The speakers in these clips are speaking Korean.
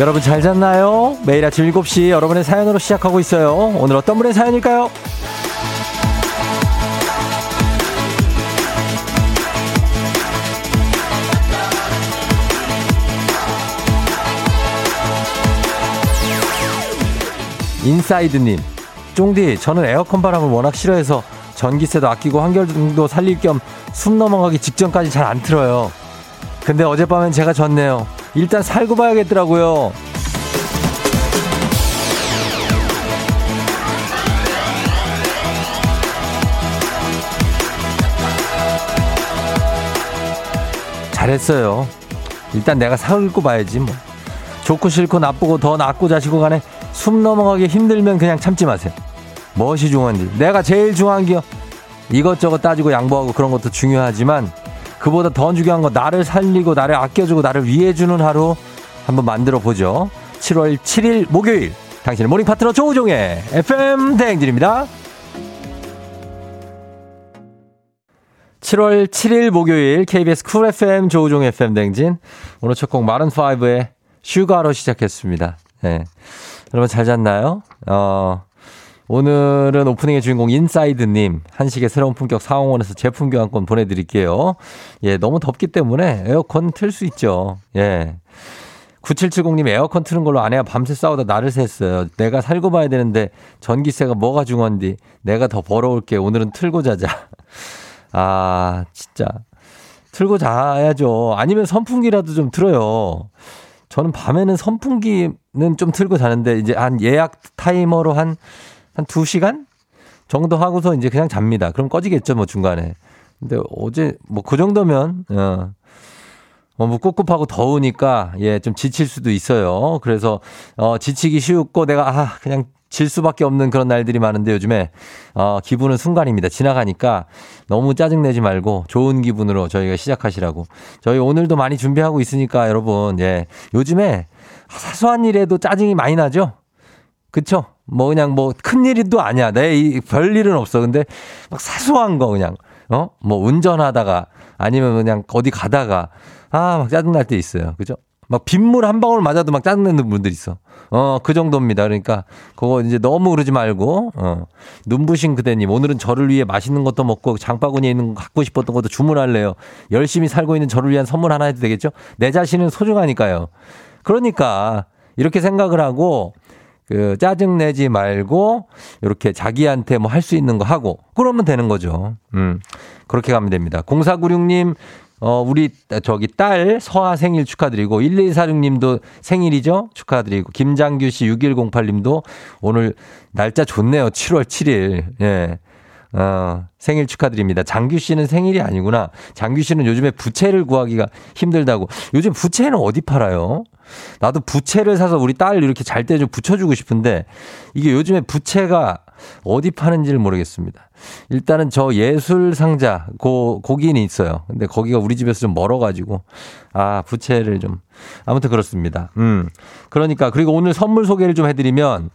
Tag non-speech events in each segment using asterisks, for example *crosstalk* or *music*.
여러분 잘 잤나요? 매일 아침 7시 여러분의 사연으로 시작하고 있어요. 오늘 어떤 분의 사연일까요? 인사이드님, 쫑디, 저는 에어컨 바람을 워낙 싫어해서 전기세도 아끼고 한결정도 살릴 겸 숨 넘어가기 직전까지 잘 안 틀어요. 근데 어젯밤엔 제가 졌네요. 일단 살고 봐야겠더라고요. 잘했어요. 일단 내가 살고 봐야지 뭐. 좋고 싫고 나쁘고 더 낫고 자시고 간에 숨 넘어가기 힘들면 그냥 참지 마세요. 무엇이 중요한지. 내가 제일 중요한 게 이것저것 따지고 양보하고 그런 것도 중요하지만 그보다 더 중요한 건 나를 살리고 나를 아껴주고 나를 위해주는 하루 한번 만들어 보죠. 7월 7일 목요일 당신의 모닝 파트너 조우종의 FM 대행진입니다. 7월 7일 목요일 KBS 쿨 FM 조우종 FM 대행진 오늘 첫 곡 Maroon 5의 Sugar로 시작했습니다. 네. 여러분 잘 잤나요? 어, 오늘은 오프닝의 주인공 인사이드님 한식의 새로운 품격 사홍원에서 제품 교환권 보내드릴게요. 예, 너무 덥기 때문에 에어컨 틀 수 있죠. 예. 9770님 에어컨 트는 걸로 아내가 밤새 싸우다 나를 샜어요. 내가 살고 봐야 되는데 전기세가 뭐가 중요한디 내가 더 벌어올게. 오늘은 틀고 자자. *laughs* 아, 진짜. 틀고 자야죠. 아니면 선풍기라도 좀 틀어요. 저는 밤에는 선풍기는 좀 틀고 자는데 이제 한 예약 타이머로 한, 한 2시간 정도 하고서 이제 그냥 잡니다. 그럼 꺼지겠죠, 뭐 중간에. 근데 어제 뭐 그 정도면, 어, 어, 뭐 꿉꿉하고 더우니까 예, 좀 지칠 수도 있어요. 그래서 어, 지치기 쉽고 내가 아, 그냥 질 수밖에 없는 그런 날들이 많은데 요즘에 어, 기분은 순간입니다. 지나가니까 너무 짜증내지 말고 좋은 기분으로 저희가 시작하시라고. 저희 오늘도 많이 준비하고 있으니까 여러분, 예. 요즘에 사소한 일에도 짜증이 많이 나죠? 그쵸? 뭐 그냥 뭐 큰일도 아니야. 내 별일은 없어. 근데 막 사소한 거 그냥, 어? 뭐 운전하다가 아니면 그냥 어디 가다가 아, 막 짜증 날 때 있어요. 그죠? 막 빗물 한 방울 맞아도 막 짜증내는 분들 있어. 어, 그 정도입니다. 그러니까 그거 이제 너무 그러지 말고, 어. 눈부신 그대님, 오늘은 저를 위해 맛있는 것도 먹고 장바구니에 있는 거 갖고 싶었던 것도 주문할래요. 열심히 살고 있는 저를 위한 선물 하나 해도 되겠죠? 내 자신은 소중하니까요. 그러니까 이렇게 생각을 하고 그 짜증 내지 말고 이렇게 자기한테 뭐 할 수 있는 거 하고 그러면 되는 거죠. 음. 그렇게 가면 됩니다. 0496님 어, 우리, 저기, 딸, 서아 생일 축하드리고, 1146님도 생일이죠? 축하드리고, 김장규 씨 6108님도 오늘 날짜 좋네요. 7월 7일. 예. 어, 생일 축하드립니다. 장규 씨는 생일이 아니구나. 장규 씨는 요즘에 부채를 구하기가 힘들다고. 요즘 부채는 어디 팔아요? 나도 부채를 사서 우리 딸 이렇게 잘 때 좀 붙여주고 싶은데, 이게 요즘에 부채가 어디 파는지를 모르겠습니다. 일단은 저 예술 상자 고 고기는 있어요. 근데 거기가 우리 집에서 좀 멀어가지고 아 부채를 좀 아무튼 그렇습니다. 음 그러니까 그리고 오늘 선물 소개를 좀 해드리면.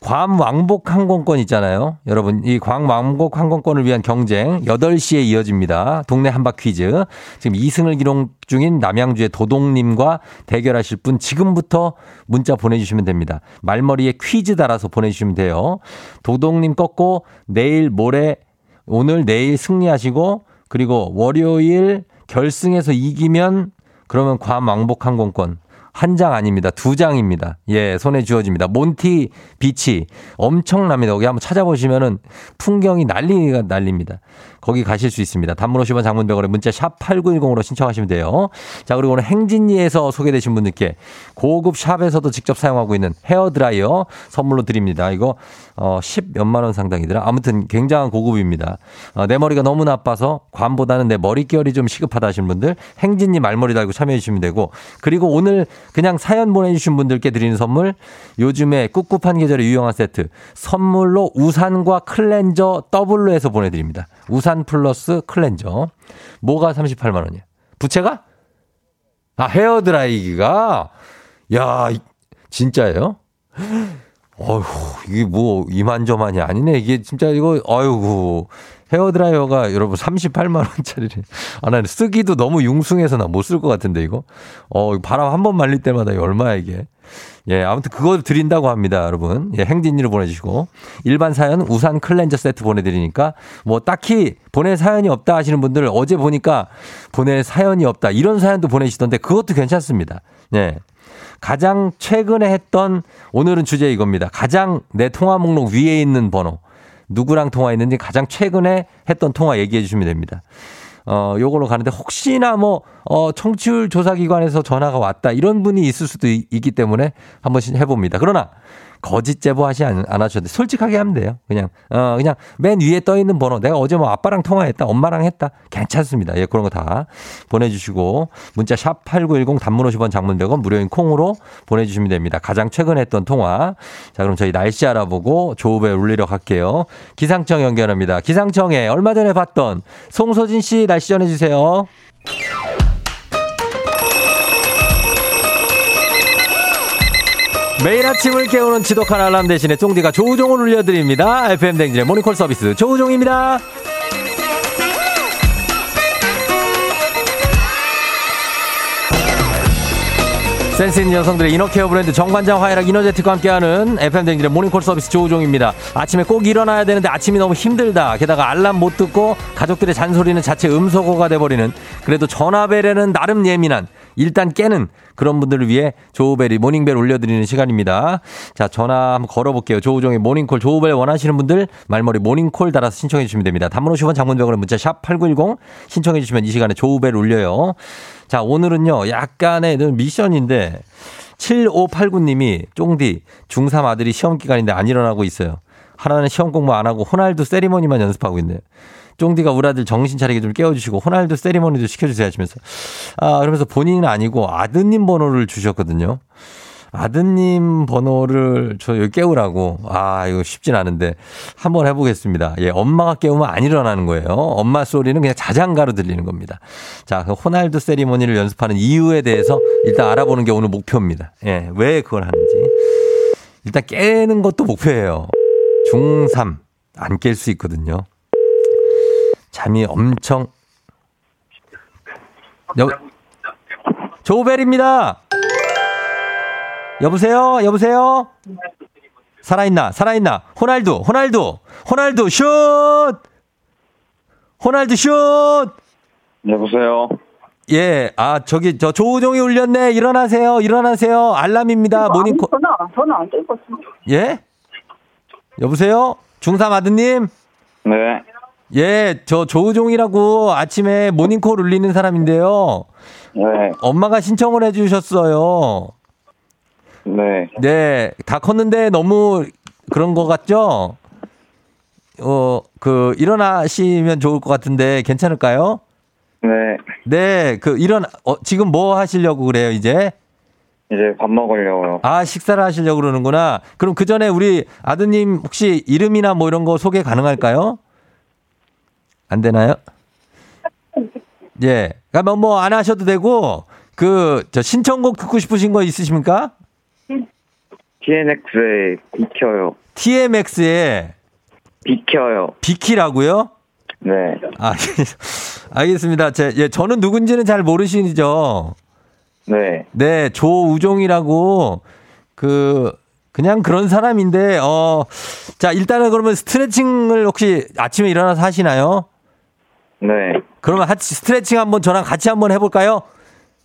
괌 왕복 항공권 있잖아요. 여러분, 이괌 왕복 항공권을 위한 경쟁 8시에 이어집니다. 동네 한바 퀴즈. 지금 2승을 기록 중인 남양주의 도동님과 대결하실 분 지금부터 문자 보내주시면 됩니다. 말머리에 퀴즈 달아서 보내주시면 돼요. 도동님 꺾고 내일 모레, 오늘 내일 승리하시고 그리고 월요일 결승에서 이기면 그러면 괌 왕복 항공권 한 장 아닙니다. 두 장입니다. 예, 손에 쥐어집니다. 몬티 비치 엄청납니다. 거기 한번 찾아보시면은 풍경이 난리가 난립니다. 거기 가실 수 있습니다. 단문 50원 장문 100원에 문자 샵 8910으로 신청하시면 돼요. 자, 그리고 오늘 행진이에서 소개되신 분들께 고급 샵에서도 직접 사용하고 있는 헤어드라이어 선물로 드립니다. 이거 어, 10 몇만 원 상당이더라. 아무튼 굉장한 고급입니다. 어, 내 머리가 너무 나빠서 관보다는 내 머릿결이 좀 시급하다 하신 분들 행진이 말머리 달고 참여해 주시면 되고 그리고 오늘 그냥 사연 보내주신 분들께 드리는 선물 요즘에 꿉꿉한 계절에 유용한 세트 선물로 우산과 클렌저 더블로 해서 보내드립니다. 우산 플러스 클렌저. 뭐가 38만 원이야? 부채가? 아, 헤어 드라이기가? 야, 진짜예요? 어휴, 이게 뭐 이만저만이 아니네. 이게 진짜 이거 어휴 헤어드라이어가 여러분 38만 원짜리래. 아, 나 쓰기도 너무 융숭해서 나 못 쓸 것 같은데 이거. 어, 바람 한 번 말릴 때마다 얼마야 이게. 예, 아무튼 그거 드린다고 합니다, 여러분. 예, 행진이로 보내주시고. 일반 사연 우산 클렌저 세트 보내드리니까 뭐 딱히 보낼 사연이 없다 하시는 분들 어제 보니까 보낼 사연이 없다. 이런 사연도 보내시던데 그것도 괜찮습니다. 예. 가장 최근에 했던 오늘은 주제 이겁니다. 가장 내 통화 목록 위에 있는 번호. 누구랑 통화했는지 가장 최근에 했던 통화 얘기해 주시면 됩니다. 어, 요걸로 가는데 혹시나 뭐, 어, 청취율 조사기관에서 전화가 왔다 이런 분이 있을 수도 있, 기 때문에 한 번씩 해봅니다. 그러나 거짓 제보하시 안, 안 하셔도 돼. 솔직하게 하면 돼요. 그냥, 어, 그냥 맨 위에 떠 있는 번호. 내가 어제 뭐 아빠랑 통화했다, 엄마랑 했다. 괜찮습니다. 예, 그런 거 다 보내주시고. 문자 샵 8910 단문 50원 장문 100원 무료인 콩으로 보내주시면 됩니다. 가장 최근에 했던 통화. 자, 그럼 저희 날씨 알아보고 조우배 울리러 갈게요. 기상청 연결합니다. 기상청에 얼마 전에 봤던 송소진 씨 날씨 전해주세요. 매일 아침을 깨우는 지독한 알람 대신에 쫑디가 조우종을 울려드립니다. FM 댕진의 모닝콜 서비스 조우종입니다. 센스 있는 여성들의 inner care 브랜드 정관장 화이락 이너제틱과 함께하는 FM댕진의 모닝콜 서비스 조우종입니다. 아침에 꼭 일어나야 되는데 아침이 너무 힘들다. 게다가 알람 못 듣고 가족들의 잔소리는 자체 음소거가 돼버리는 그래도 전화벨에는 나름 예민한 일단 깨는 그런 분들을 위해 조우벨이 모닝벨 울려드리는 시간입니다. 자, 전화 한번 걸어볼게요. 조우종의 모닝콜, 조우벨 원하시는 분들 말머리 모닝콜 달아서 신청해 주시면 됩니다. 단문 50원 장문병으로 문자 샵 8910 신청해 주시면 이 시간에 조우벨 올려요. 자, 오늘은요, 약간의 미션인데, 7589님이, 쫑디, 중3 아들이 시험 기간인데 안 일어나고 있어요. 하나는 시험 공부 안 하고 호날두 세리머니만 연습하고 있네요. 쫑디가 우리 아들 정신 차리게 좀 깨워주시고 호날두 세리머니도 시켜주세요 하시면서 아 그러면서 본인은 아니고 아드님 번호를 주셨거든요. 아드님 번호를 저 여기 깨우라고. 아, 이거 쉽진 않은데. 한번 해보겠습니다. 예, 엄마가 깨우면 안 일어나는 거예요. 엄마 소리는 그냥 자장가로 들리는 겁니다. 자, 그 호날두 세리머니를 연습하는 이유에 대해서 일단 알아보는 게 오늘 목표입니다. 예, 왜 그걸 하는지. 일단 깨는 것도 목표예요. 중3. 안 깰 수 있거든요. 잠이 엄청. 여, 조벨입니다. 여보세요? 여보세요? 살아있나? 살아있나? 호날두, 호날두, 호날두, 슛! 호날두 슛! 여보세요? 예, 아, 저기, 저, 조우종이 울렸네. 일어나세요. 일어나세요. 알람입니다. 모닝콜. 전화, 전화 안 떼고 예? 여보세요? 중3 아드님? 네. 예, 저 조우종이라고 아침에 모닝콜 울리는 사람인데요. 네. 엄마가 신청을 해주셨어요. 네. 네, 다 컸는데 너무 그런 것 같죠? 어, 그, 일어나시면 좋을 것 같은데 괜찮을까요? 네. 네, 그, 일어나, 어, 지금 뭐 하시려고 그래요, 이제? 이제 밥 먹으려고요. 아, 식사를 하시려고 그러는구나. 그럼 그 전에 우리 아드님 혹시 이름이나 뭐 이런 거 소개 가능할까요? 안 되나요? 예. 그러면 뭐안 하셔도 되고, 그, 저 신청곡 듣고 싶으신 거 있으십니까? TNX에 비켜요. TMX의 비켜요. 비키라고요? 네. 아, *laughs* 알겠습니다. 제, 예, 저는 누군지는 잘 모르시죠? 네. 네, 조우종이라고, 그, 그냥 그런 사람인데, 어, 자, 일단은 그러면 스트레칭을 혹시 아침에 일어나서 하시나요? 네. 그러면 같이 스트레칭 한번 저랑 같이 한번 해볼까요?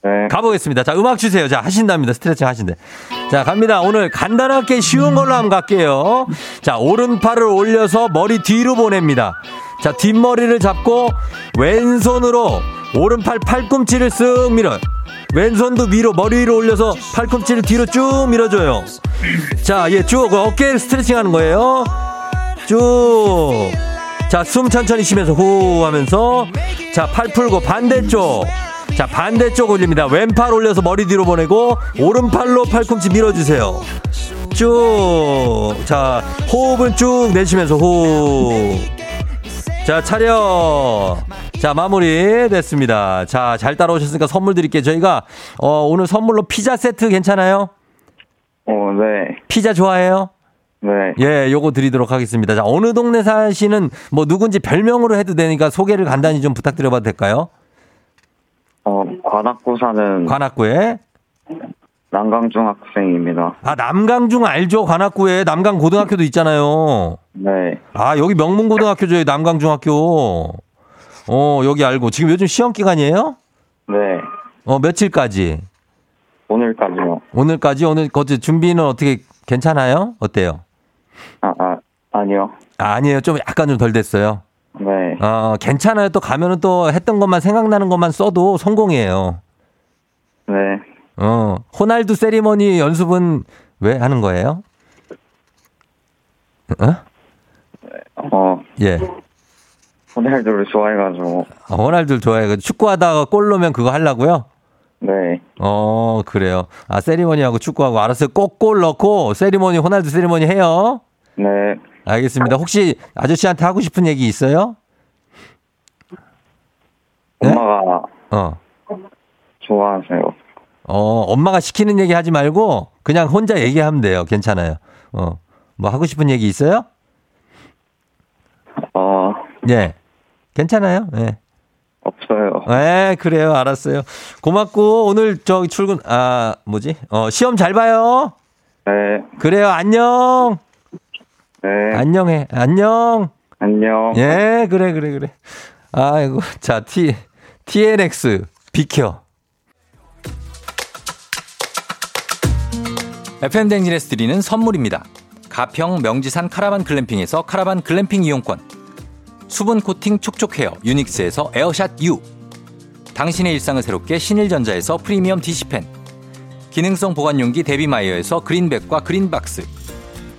네. 가보겠습니다. 자, 음악 주세요. 자, 하신답니다. 스트레칭 하신대. 자, 갑니다. 오늘 간단하게 쉬운 걸로 한번 갈게요. 자, 오른팔을 올려서 머리 뒤로 보냅니다. 자, 뒷머리를 잡고 왼손으로 오른팔 팔꿈치를 쓱 밀어요. 왼손도 위로, 머리 위로 올려서 팔꿈치를 뒤로 쭉 밀어줘요. 자, 예, 쭉 어깨 스트레칭 하는 거예요. 쭉. 자, 숨 천천히 쉬면서 후 하면서 자, 팔 풀고 반대쪽. 자, 반대쪽 올립니다. 왼팔 올려서 머리 뒤로 보내고 오른팔로 팔꿈치 밀어주세요. 쭉. 자, 호흡은 쭉 내쉬면서 후. 자, 차려. 자, 마무리 됐습니다. 자, 잘 따라오셨으니까 선물 드릴게요. 저희가, 어, 오늘 선물로 피자 세트 괜찮아요? 어, 네. 피자 좋아해요? 네. 예, 요거 드리도록 하겠습니다. 자, 어느 동네 사시는 뭐 누군지 별명으로 해도 되니까 소개를 간단히 좀 부탁드려봐도 될까요? 어, 관악구 사는 관악구에. 난강중 학생입니다. 아, 남강중 알죠? 관악구에 남강 고등학교도 있잖아요. 네. 아, 여기 명문 고등학교죠. 남강 중학교. 어, 여기 알고. 지금 요즘 시험 기간이에요? 네. 어, 며칠까지? 오늘까지요. 오늘까지? 오늘 거제 준비는 어떻게 괜찮아요? 어때요? 아, 아, 아니요. 아, 아니에요. 좀 약간 좀 덜 됐어요. 네. 어, 괜찮아요. 또 가면은 또 했던 것만 생각나는 것만 써도 성공이에요. 네. 어, 호날두 세리머니 연습은 왜 하는 거예요? 어? 어, 예. 호날두를 좋아해가지고. 어, 호날두 좋아해. 축구하다가 골 넣으면 그거 하려고요? 네. 어, 그래요. 아, 세리머니하고 축구하고 알았어요. 꼭 골 넣고 세리머니, 호날두 세리머니 해요. 네. 알겠습니다. 혹시 아저씨한테 하고 싶은 얘기 있어요? 네? 엄마가 어. 좋아하세요. 어, 엄마가 시키는 얘기 하지 말고 그냥 혼자 얘기하면 돼요. 괜찮아요. 어. 뭐 하고 싶은 얘기 있어요? 어, 예. 괜찮아요. 예. 없어요. 예, 그래요. 알았어요. 고맙고 오늘 저기 출근 아, 뭐지? 어, 시험 잘 봐요. 네. 그래요. 안녕. 네. 안녕해. 안녕. 안녕. 예, 그래, 그래, 그래. 아이고, 자, T, TNX, 비켜. FM 댕진에서 드리는 선물입니다. 가평 명지산 카라반 글램핑에서 카라반 글램핑 이용권. 수분 코팅 촉촉 헤어 유닉스에서 에어샷 U. 당신의 일상을 새롭게 신일전자에서 프리미엄 DC팬. 기능성 보관용기 데비마이어에서 그린백과 그린박스.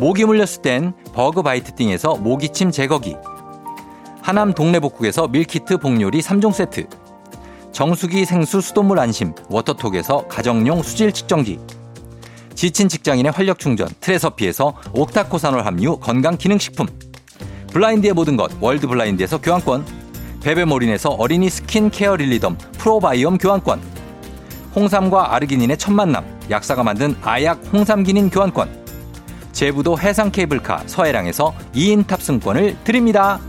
모기 물렸을 땐 버그 바이트 띵에서 모기침 제거기. 하남 동네복국에서 meal kit 복요리 3종 세트. 정수기 생수 수돗물 안심 워터톡에서 가정용 수질 측정기. 지친 직장인의 활력 충전 트레서피에서 옥타코산올 함유 건강 기능식품. 블라인드의 모든 것 월드 블라인드에서 교환권. 베베모린에서 어린이 skin care 릴리덤 프로바이옴 교환권. 홍삼과 아르기닌의 첫 만남 약사가 만든 아약 홍삼기닌 교환권 제부도 해상 케이블카 서해랑에서 2인 탑승권을 드립니다.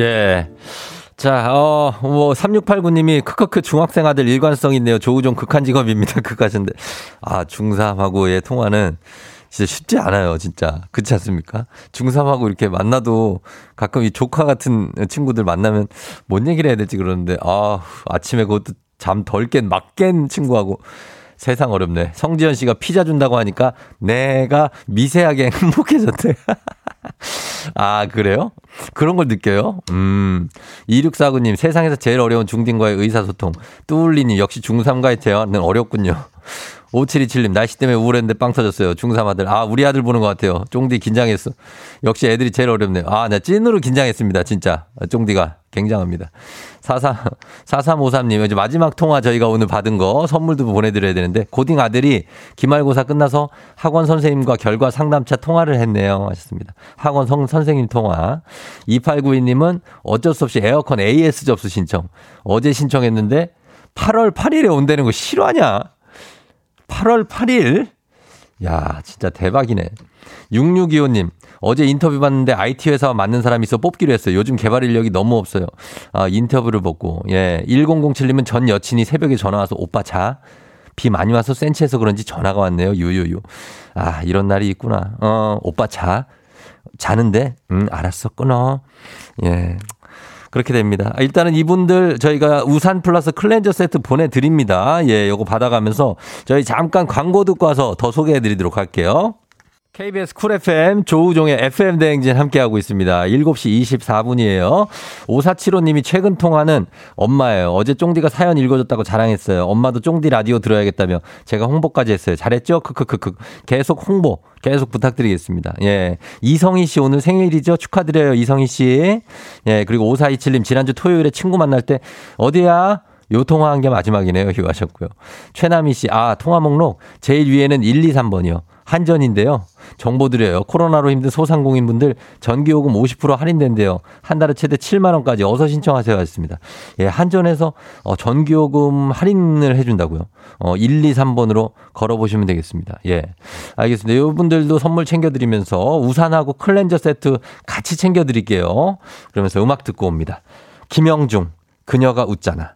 예. 자, 어, 뭐, 3689님이 크크크 중학생 아들 일관성 있네요. 조우종 극한 직업입니다. *laughs* 극하신데. 아, 중3하고의 통화는 진짜 쉽지 않아요. 진짜. 그렇지 않습니까? 중3하고 이렇게 만나도 가끔 이 조카 같은 친구들 만나면 뭔 얘기를 해야 될지 그러는데, 아, 아침에 그것도 잠 덜 깬, 막 깬 친구하고 세상 어렵네. 성지현 씨가 피자 준다고 하니까 내가 미세하게 *laughs* 행복해졌대. *laughs* 아, 그래요? 그런 걸 느껴요? 음. 2649님, 세상에서 제일 어려운 중딩과의 의사소통. 뚜울리님, 역시 중3과의 대화는 어렵군요. 5727님, 날씨 때문에 우울했는데 빵 터졌어요. 중3 아들. 아, 우리 아들 보는 것 같아요. 쫑디 긴장했어. 역시 애들이 제일 어렵네요. 아, 나 찐으로 긴장했습니다. 진짜. 쫑디가. 굉장합니다. 44, 4353님, 이제 마지막 통화 저희가 오늘 받은 거 선물도 보내드려야 되는데, 고딩 아들이 기말고사 끝나서 학원 선생님과 결과 상담차 통화를 했네요. 하셨습니다. 학원 성, 선생님 통화. 2892님은 어쩔 수 없이 에어컨 AS 접수 신청. 어제 신청했는데, 8월 8일에 온다는 거 실화냐? 8월 8일? 야, 진짜 대박이네. 6625님, 어제 인터뷰 봤는데 IT 회사와 맞는 사람이 있어 뽑기로 했어요. 요즘 개발 인력이 너무 없어요. 아, 인터뷰를 보고. 예. 1007님은 전 여친이 새벽에 전화 와서 오빠 자. 비 많이 와서 센치해서 그런지 전화가 왔네요. 유유유. 아, 이런 날이 있구나. 어, 오빠 자. 자는데? 응, 알았어. 끊어. 예. 그렇게 됩니다. 아, 일단은 이분들 저희가 우산 플러스 클렌저 세트 보내드립니다. 예, 요거 받아가면서 저희 잠깐 광고 듣고 와서 더 소개해 드리도록 할게요. KBS 쿨 FM 조우종의 FM 대행진 함께하고 있습니다. 7시 24분이에요. 5475님이 최근 통화는 엄마예요. 어제 쫑디가 사연 읽어줬다고 자랑했어요. 엄마도 쫑디 라디오 들어야겠다며 제가 홍보까지 했어요. 잘했죠? 크크크크. 계속 홍보 계속 부탁드리겠습니다. 예. 이성희 씨 오늘 생일이죠? 축하드려요. 이성희 씨. 예. 그리고 5427님 지난주 토요일에 친구 만날 때 어디야? 요 통화한 게 마지막이네요. 휴하셨고요. 최남희 씨, 아, 통화 목록 제일 위에는 1, 2, 3번이요. 한전인데요. 정보 드려요. 코로나로 힘든 소상공인분들 전기요금 50% 할인된대요. 한 달에 최대 7만 원까지 어서 신청하세요 하셨습니다. 예, 한전에서 어, 전기요금 할인을 해준다고요. 어, 1, 2, 3번으로 걸어보시면 되겠습니다. 예, 알겠습니다. 이분들도 선물 챙겨드리면서 우산하고 클렌저 세트 같이 챙겨드릴게요. 그러면서 음악 듣고 옵니다. 김형중, 그녀가 웃잖아.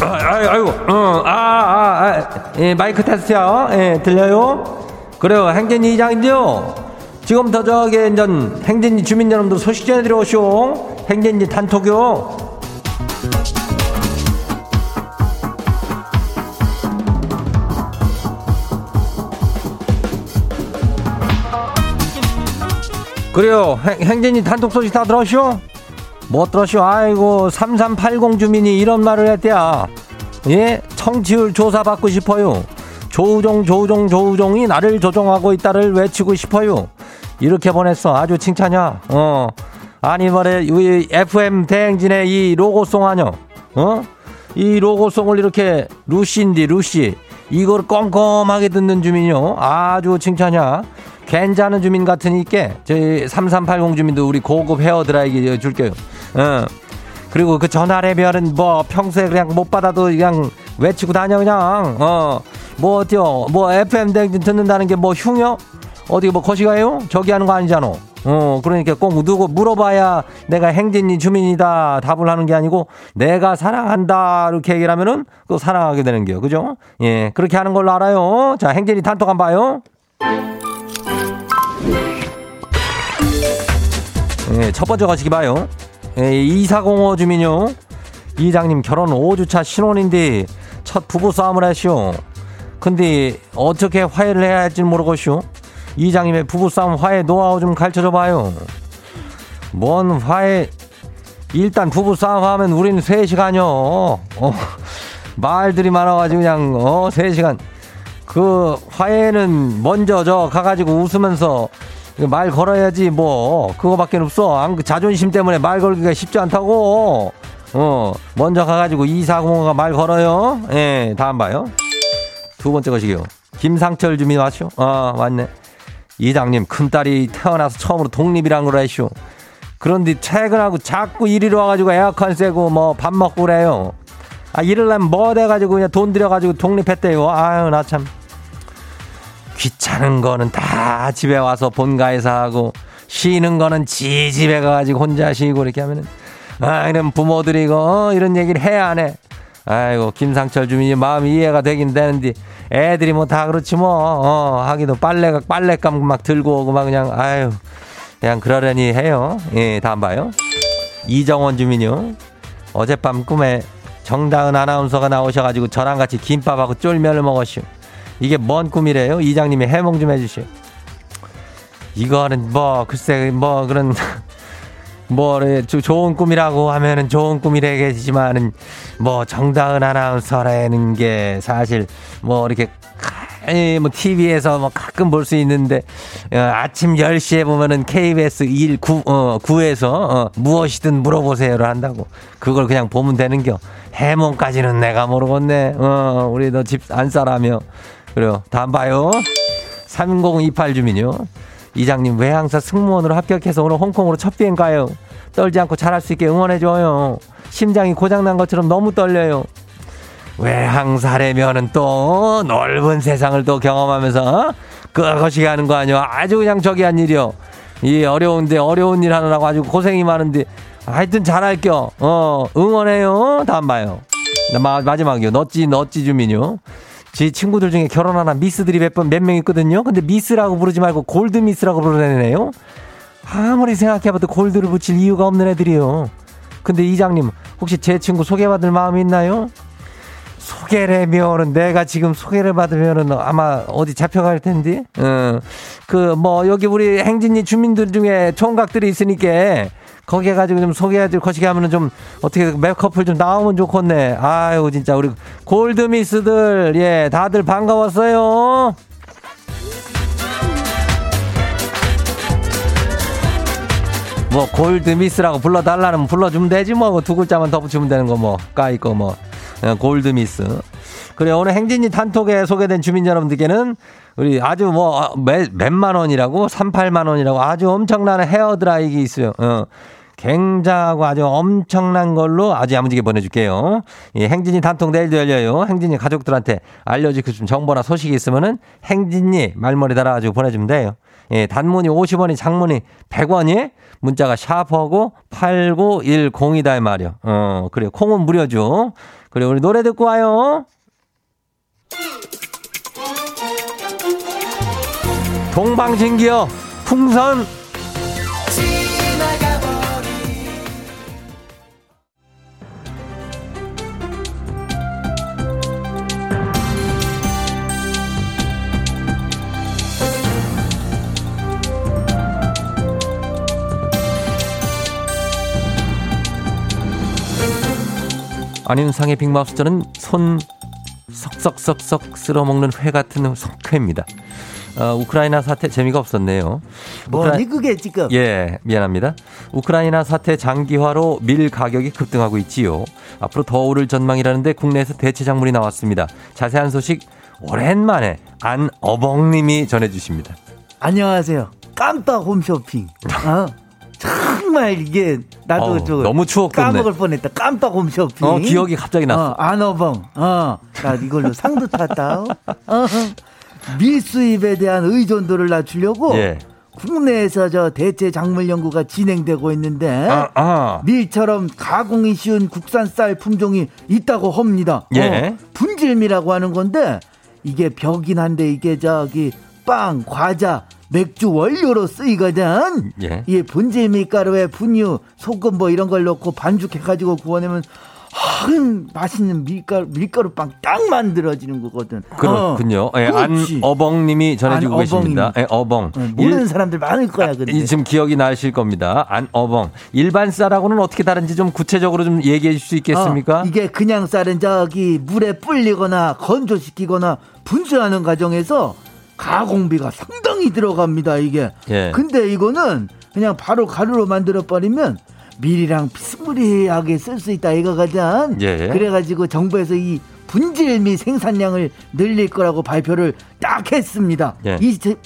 아유, 아이고, 어, 아, 아, 아, 예, 마이크 테스트요. 예, 들려요? 그래요, 행진이 이장인데요. 지금부터 저기, 전, 행진이 주민 여러분들 소식 전해드려 오시오. 행진이 단톡요. 그래요, 행, 행진이 단톡 소식 다 들었쇼? 못 들었쇼? 아이고, 3380 주민이 이런 말을 했대야. 예? 청취율 조사받고 싶어요. 조우종, 조우종, 조우종이 나를 조종하고 있다를 외치고 싶어요. 이렇게 보냈어. 아주 칭찬이야. 어. 아니, 말해, 이 FM 대행진의 이 로고송 아뇨? 어? 이 로고송을 이렇게 루시인디, 루시. 이걸 꼼꼼하게 듣는 주민요. 아주 칭찬이야. 괜찮은 주민 같으니까 저희 3380 주민도 우리 고급 헤어 드라이기 줄게요. 어. 그리고 그 전화레벨은 뭐 평소에 그냥 못 받아도 그냥 외치고 다녀 그냥. 어 뭐 어때요? 뭐 FM 댕진 듣는다는 게 뭐 흉요 어디 뭐 거시가요? 저기 하는 거 아니잖아. 어 그러니까 꼭 누구 물어봐야 내가 행진이 주민이다 답을 하는 게 아니고 내가 사랑한다 이렇게 얘기를 하면은 또 사랑하게 되는 게요. 그죠? 예 그렇게 하는 걸로 알아요. 자 행진이 단톡 한번 봐요. 예, 첫 번째 가시기 봐요. 예, 2405 주민요. 이장님 결혼 5주차 신혼인데 첫 부부 싸움을 하시오. 근데 어떻게 화해를 해야 할지 모르겠슈. 이장님의 부부싸움 화해 노하우 좀 가르쳐줘 봐요. 뭔 화해. 일단 부부싸움 하면 우리는 3시간이요. 어, 말들이 많아가지고 그냥, 어, 3시간. 그 화해는 먼저 저 가가지고 웃으면서 말 걸어야지 뭐. 그거밖에 없어. 안, 자존심 때문에 말 걸기가 쉽지 않다고. 어 먼저 가가지고 이사공호가 말 걸어요. 예 다음 봐요. 두 번째 것이요. 김상철 주민 왔쇼 아 맞네. 이장님 큰딸이 태어나서 처음으로 독립이란 걸 하시오. 그런데 퇴근하고 자꾸 이리로 와가지고 에어컨 쐬고 뭐 밥 먹고 그래요. 아 이럴라면 뭐 돼가지고 그냥 돈 들여가지고 독립했대요. 아유 나 참 귀찮은 거는 다 집에 와서 본가에서 하고 쉬는 거는 지 집에 가가지고 혼자 쉬고 이렇게 하면은 아 이런 부모들이 이거 어, 이런 얘기를 해야 안 해. 아이고 김상철 주민이 마음이 이해가 되긴 되는데 애들이 뭐 다 그렇지 뭐 어, 하기도 빨래가 빨래감 막 들고 오고 막 그냥 아유 그냥 그러려니 해요. 예 다음 봐요. 이정원 주민요. 어젯밤 꿈에 정다은 아나운서가 나오셔가지고 저랑 같이 김밥하고 쫄면을 먹었슈. 이게 뭔 꿈이래요? 이장님이 해몽 좀 해주시오. 이거는 뭐 글쎄 뭐 그런 *laughs* 뭐 좋은 꿈이라고 하면은 좋은 꿈이라겠지만은 뭐 정다은 아나운서라는 게 사실 뭐 이렇게 많이 뭐 TV에서 뭐 가끔 볼 수 있는데 어, 아침 10시에 보면은 KBS 1 9 어, 9에서 어, 무엇이든 물어보세요를 한다고. 그걸 그냥 보면 되는겨. 해몽까지는 내가 모르겠네. 어, 우리 너 집안 싸라며. 그래요. 다음 봐요. 3028 주민요. 이장님 왜 항상 승무원으로 합격해서 오늘 홍콩으로 첫 비행 가요? 떨지 않고 잘할 수 있게 응원해줘요. 심장이 고장난 것처럼 너무 떨려요. 외항사래면은 또 넓은 세상을 또 경험하면서 그것이 가는 거 아니야. 아주 그냥 저기 한 일이요. 이 어려운데 어려운 일 하느라고 아주 고생이 많은데 하여튼 잘할겨. 어, 응원해요. 다음 봐요. 마, 마지막이요. 너찌, 너찌 주민요. 제 친구들 중에 결혼하는 미스들이 몇 번, 몇명 있거든요. 근데 미스라고 부르지 말고 골드 미스라고 부르네요. 아무리 생각해봐도 골드를 붙일 이유가 없는 애들이요. 근데 이장님, 혹시 제 친구 소개받을 마음이 있나요? 소개래면은 내가 지금 소개를 받으면은 아마 어디 잡혀갈 텐데. 어. 그뭐 여기 우리 행진이 주민들 중에 총각들이 있으니까 거기에 가지고 좀 소개해줄 것이게 하면은 좀 어떻게 맥커플 좀 나오면 좋겠네. 아유 진짜 우리 골드미스들 예 다들 반가웠어요. 뭐 골드미스라고 불러달라는 불러주면 되지 뭐 두 글자만 더 붙이면 되는 거 뭐 까이 거 뭐 어, 골드미스 그래 오늘 행진이 단톡에 소개된 주민 여러분들께는 우리 아주 뭐 몇만 원이라고 38만 원이라고 아주 엄청난 헤어 드라이기 있어요. 어. 굉장하고 아주 엄청난 걸로 아주 야무지게 보내줄게요. 예, 행진이 단톡 내일도 열려요. 행진이 가족들한테 알려주고 싶은 정보나 소식이 있으면은 행진이 말머리 달아가지고 보내주면 돼요. 예, 단문이 50원이 장문이 100원이 문자가 샤프하고 8910이다 말이요. 어, 그래요. 콩은 무료죠. 그래 우리 노래 듣고 와요. 동방신기어 풍선 안윤상의 빅마우스전은 손 석석석석 쓸어먹는 회 같은 석회입니다. 어, 우크라이나 사태 재미가 없었네요. 뭐니 그게 지금? 예, 미안합니다. 우크라이나 사태 장기화로 밀 가격이 급등하고 있지요. 앞으로 더 오를 전망이라는데 국내에서 대체 작물이 나왔습니다. 자세한 소식 오랜만에 안어벙님이 전해주십니다. 안녕하세요. 깜빡 홈쇼핑. *laughs* 어? 정말 이게 나도 어, 저 너무 추억돋네. 까먹을 뻔했다. 깜빡 홈쇼핑. 어, 기억이 갑자기 났어. 어, 안어벙. 어, 나 이걸로 상도 탔다. 어. 밀수입에 대한 의존도를 낮추려고 예. 국내에서 저 대체 작물 연구가 진행되고 있는데 아, 아. 밀처럼 가공이 쉬운 국산 쌀 품종이 있다고 합니다. 예. 어, 분질미라고 하는 건데 이게 벽인 한데 이게 저기 빵, 과자, 맥주 원료로 쓰이거든. 예. 이 분질미 가루에 분유, 소금 뭐 이런 걸 넣고 반죽해가지고 구워내면 한 맛있는 밀가루 밀가루 빵 딱 만들어지는 거거든. 그렇군요. 어, 예. 안어벙님이 전해주고 안어벙입니다. 계십니다. 예, 어벙. 어, 모르는 일- 사람들 많을 거야, 근데. 이 지금 기억이 나실 겁니다. 안어벙. 일반 쌀하고는 어떻게 다른지 좀 구체적으로 좀 얘기해 줄 수 있겠습니까? 어, 이게 그냥 쌀은 저기 물에 불리거나 건조시키거나 분쇄하는 과정에서 가공비가 상당히 들어갑니다, 이게. 예. 근데 이거는 그냥 바로 가루로 만들어 버리면 밀이랑 비스무리하게 쓸 수 있다 이거거든. 예. 그래가지고 정부에서 이 분질미 생산량을 늘릴 거라고 발표를 딱 했습니다. 예. 20,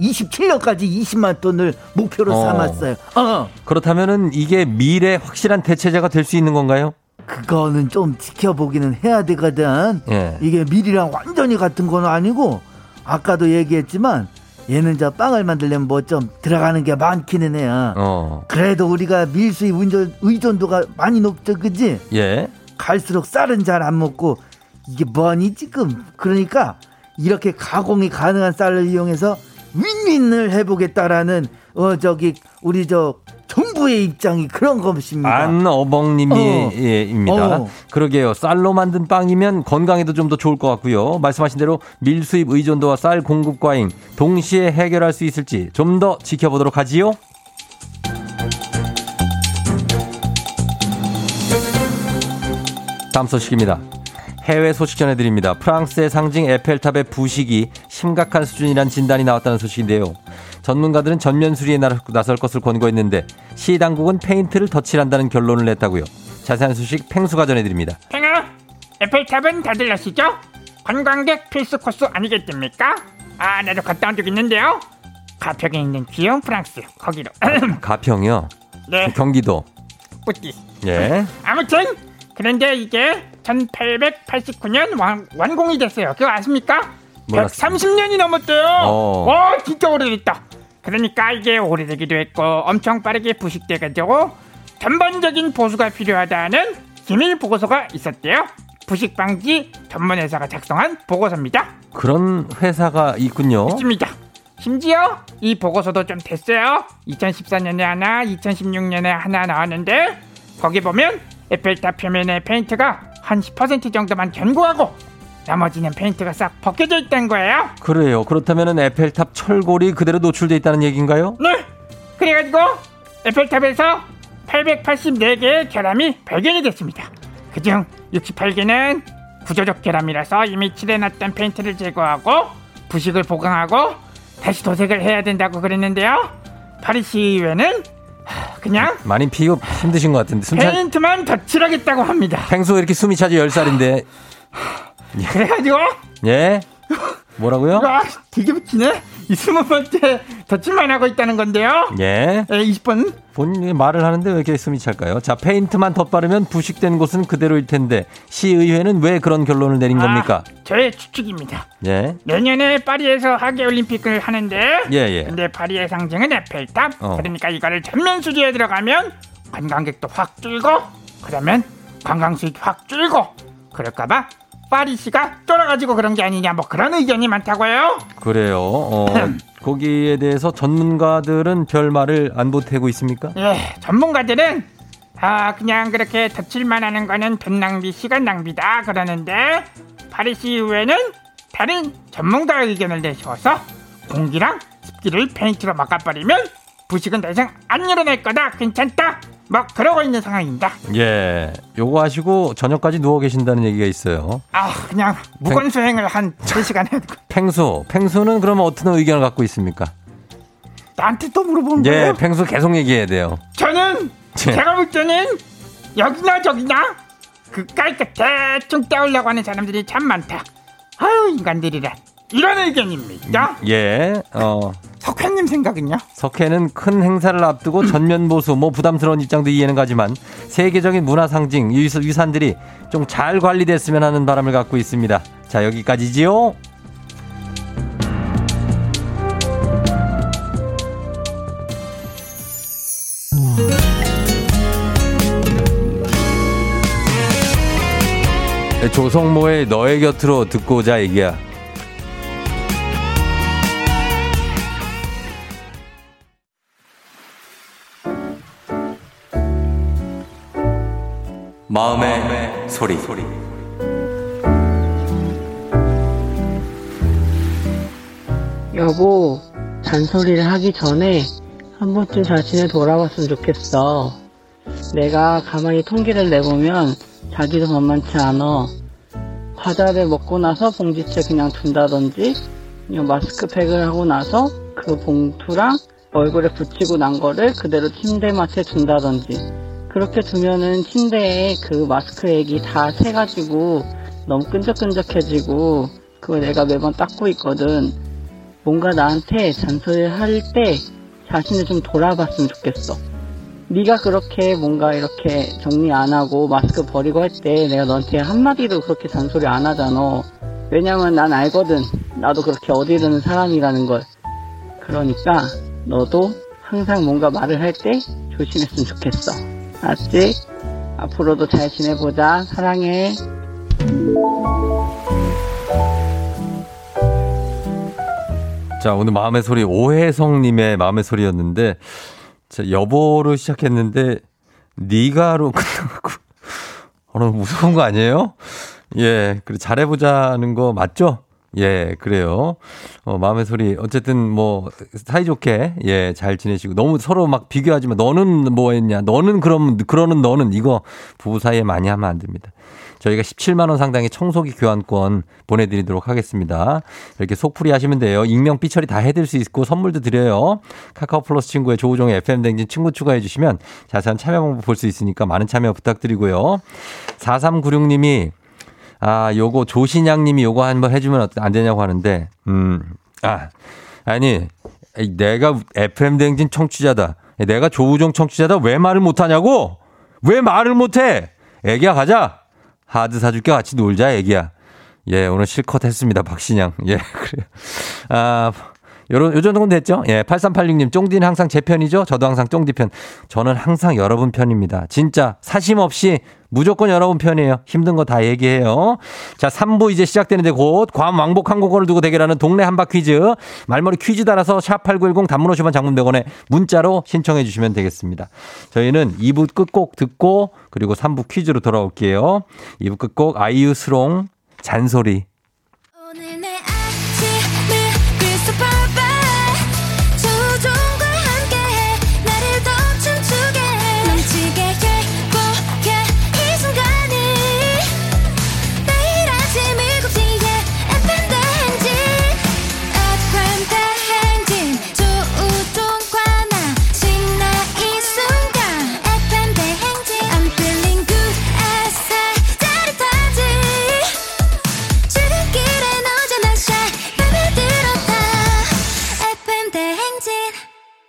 27년까지 20만 톤을 목표로 어. 삼았어요. 어. 그렇다면은 이게 미래 확실한 대체제가 될 수 있는 건가요? 그거는 좀 지켜보기는 해야 되거든. 예. 이게 밀이랑 완전히 같은 건 아니고 아까도 얘기했지만 얘는 저 빵을 만들려면 뭐 좀 들어가는 게 많기는 해요. 어. 그래도 우리가 밀수입 의존, 의존도가 많이 높죠, 그지? 예. 갈수록 쌀은 잘 안 먹고 이게 뭐니 지금? 그러니까 이렇게 가공이 가능한 쌀을 이용해서 윈윈을 해보겠다라는 어 저기 우리 저 정부의 입장이 그런 것입니다. 안어벙님이 어. 예, 입니다. 어. 그러게요. 쌀로 만든 빵이면 건강에도 좀 더 좋을 것 같고요. 말씀하신 대로 밀수입 의존도와 쌀 공급 과잉 동시에 해결할 수 있을지 좀 더 지켜보도록 하지요. 다음 소식입니다. 해외 소식 전해드립니다. 프랑스의 상징 에펠탑의 부식이 심각한 수준이란 진단이 나왔다는 소식인데요. 전문가들은 전면 수리에 나설 것을 권고했는데 시 당국은 페인트를 덧칠한다는 결론을 냈다고요. 자세한 소식 팽수가 전해드립니다. 팽아, 에펠탑은 다들 아시죠? 관광객 필수 코스 아니겠습니까? 아, 나도 갔다 온 적 있는데요. 가평에 있는 귀여운 프랑스 거기로. *clears throat* 가평이요. 네, 경기도. 뿌띠. 예. 아무튼 그런데 이게 1889년 완, 완공이 됐어요. 그거 아십니까? 몰랐어요. 130년이 넘었대요. 어. 와, 진짜 오래됐다. 그러니까 이게 오래되기도 했고 엄청 빠르게 부식돼가지고 전반적인 보수가 필요하다는 기밀 보고서가 있었대요. 부식 방지 전문 회사가 작성한 보고서입니다. 그런 회사가 있군요. 있습니다. 심지어 이 보고서도 좀 됐어요. 2014년에 하나, 2016년에 하나 나왔는데 거기 보면 에펠탑 표면의 페인트가 한 10% 정도만 견고하고 나머지는 페인트가 싹 벗겨져 있다는 거예요. 그래요. 그렇다면 에펠탑 철골이 그대로 노출돼 있다는 얘기인가요? 네. 그래가지고 에펠탑에서 884개의 결함이 발견이 됐습니다. 그중 68개는 구조적 결함이라서 이미 칠해놨던 페인트를 제거하고 부식을 보강하고 다시 도색을 해야 된다고 그랬는데요. 파리시 의회는 하, 그냥 많이 피고 힘드신 것 같은데 숨 차... 페인트만 덧칠하겠다고 합니다. 팽수가 이렇게 숨이 차지 10살인데 그래가지고 예? 뭐라고요? 아, 되게 붙이네. 이 스무 번째 덧칠만 하고 있다는 건데요. 예. 예, 20번 본인이 말을 하는데 왜 이렇게 숨이 찰까요? 자, 페인트만 덧바르면 부식된 곳은 그대로일 텐데 시의회는 왜 그런 결론을 내린 겁니까? 아, 저의 추측입니다. 예. 내년에 파리에서 하계 올림픽을 하는데 예, 예. 근데 파리의 상징은 에펠탑 어. 그러니까 이거를 전면 수리에 들어가면 관광객도 확 줄고 그러면 관광 수익 확 줄고 그럴까봐 파리시가 쫄아가지고 그런 게 아니냐 뭐 그런 의견이 많다고요 그래요. 어, *clears throat* 거기에 대해서 전문가들은 별 말을 안 보태고 있습니까? 예 전문가들은 아 그냥 그렇게 덧칠만 하는 거는 돈 낭비 시간 낭비다 그러는데 파리시 의회는 다른 전문가 의견을 내세워서 공기랑 습기를 페인트로 막아버리면 부식은 더 이상 안 일어날 거다 괜찮다 뭐 그러고 있는 상황입니다 예. 요거 하시고 저녁까지 누워 계신다는 얘기가 있어요. 아 그냥 무건 수행을 한 3시간 해야 팽수. 팽수는 그러면 어떤 의견을 갖고 있습니까? 나한테 또 물어보는 예, 거예요 팽수 계속 얘기해야 돼요. 저는 예. 제가 볼 때는 여기나 저기나 그 깔끔 대충 떼우려고 하는 사람들이 참 많다. 아유 인간들이란 이런 의견입니다. 예. 어, 석회님 생각은요? 석회는 큰 행사를 앞두고 전면 보수, 뭐 부담스러운 입장도 이해는 가지만 세계적인 문화 상징, 유산- 유산들이 좀 잘 관리됐으면 하는 바람을 갖고 있습니다. 자, 여기까지지요. 조성모의 너의 곁으로 듣고 오자 얘기야. 마음의 소리. 여보, 잔소리를 하기 전에 한 번쯤 자신을 돌아봤으면 좋겠어. 내가 가만히 통계를 내보면 자기도 만만치 않아. 과자를 먹고 나서 봉지채 그냥 둔다든지, 마스크팩을 하고 나서 그 봉투랑 얼굴에 붙이고 난 거를 그대로 침대 맡에 둔다든지, 그렇게 두면은 침대에 그 마스크액이 다 새가지고 너무 끈적끈적해지고, 그걸 내가 매번 닦고 있거든. 뭔가 나한테 잔소리를 할 때 자신을 좀 돌아봤으면 좋겠어. 네가 그렇게 뭔가 이렇게 정리 안 하고 마스크 버리고 할 때 내가 너한테 한마디도 그렇게 잔소리 안 하잖아. 왜냐면 난 알거든. 나도 그렇게 어디르는 사람이라는 걸. 그러니까 너도 항상 뭔가 말을 할 때 조심했으면 좋겠어. 알았지? 앞으로도 잘 지내보자. 사랑해. 자, 오늘 마음의 소리 오혜성님의 마음의 소리였는데, 자, 여보로 시작했는데, 니가로 *laughs* 끝나고, 어, 무서운 거 아니에요? 예, 그래, 잘해보자는 거 맞죠? 예, 그래요. 어, 마음의 소리. 어쨌든 뭐, 사이좋게, 예, 잘 지내시고. 너무 서로 막 비교하지 마. 너는 뭐 했냐. 너는 그럼, 그러는 너는 이거 부부 사이에 많이 하면 안 됩니다. 저희가 17만원 상당의 청소기 교환권 보내드리도록 하겠습니다. 이렇게 속풀이 하시면 돼요. 익명 삐처리 다 해드릴 수 있고 선물도 드려요. 카카오 플러스 친구의 조우종의 FM댕진 친구 추가해주시면 자세한 참여 방법 볼 수 있으니까 많은 참여 부탁드리고요. 4396님이 아, 요거 조신양 님이 요거 한번 해주면 안 되냐고 하는데, 음, 아, 아니, 내가 FM댕진 청취자다. 내가 조우종 청취자다. 왜 말을 못하냐고? 왜 말을 못해? 애기야, 가자. 하드 사줄게. 같이 놀자, 애기야. 예, 오늘 실컷 했습니다. 박신양. 예, *laughs* 그래요. 아, 요런, 요 정도는 됐죠? 예, 8386님, 쫑디는 항상 제 편이죠? 저도 항상 쫑디 편. 저는 항상 여러분 편입니다. 진짜, 사심 없이 무조건 여러분 편이에요. 힘든 거 다 얘기해요. 자, 3부 이제 시작되는데 곧, 괌 왕복 항공권을 두고 대결하는 동네 한바 퀴즈. 말머리 퀴즈 따라서 샵8910 단문 50원 장문 100원에 문자로 신청해 주시면 되겠습니다. 저희는 2부 끝곡 듣고, 그리고 3부 퀴즈로 돌아올게요. 2부 끝곡 아이유 스롱 잔소리. 오늘 내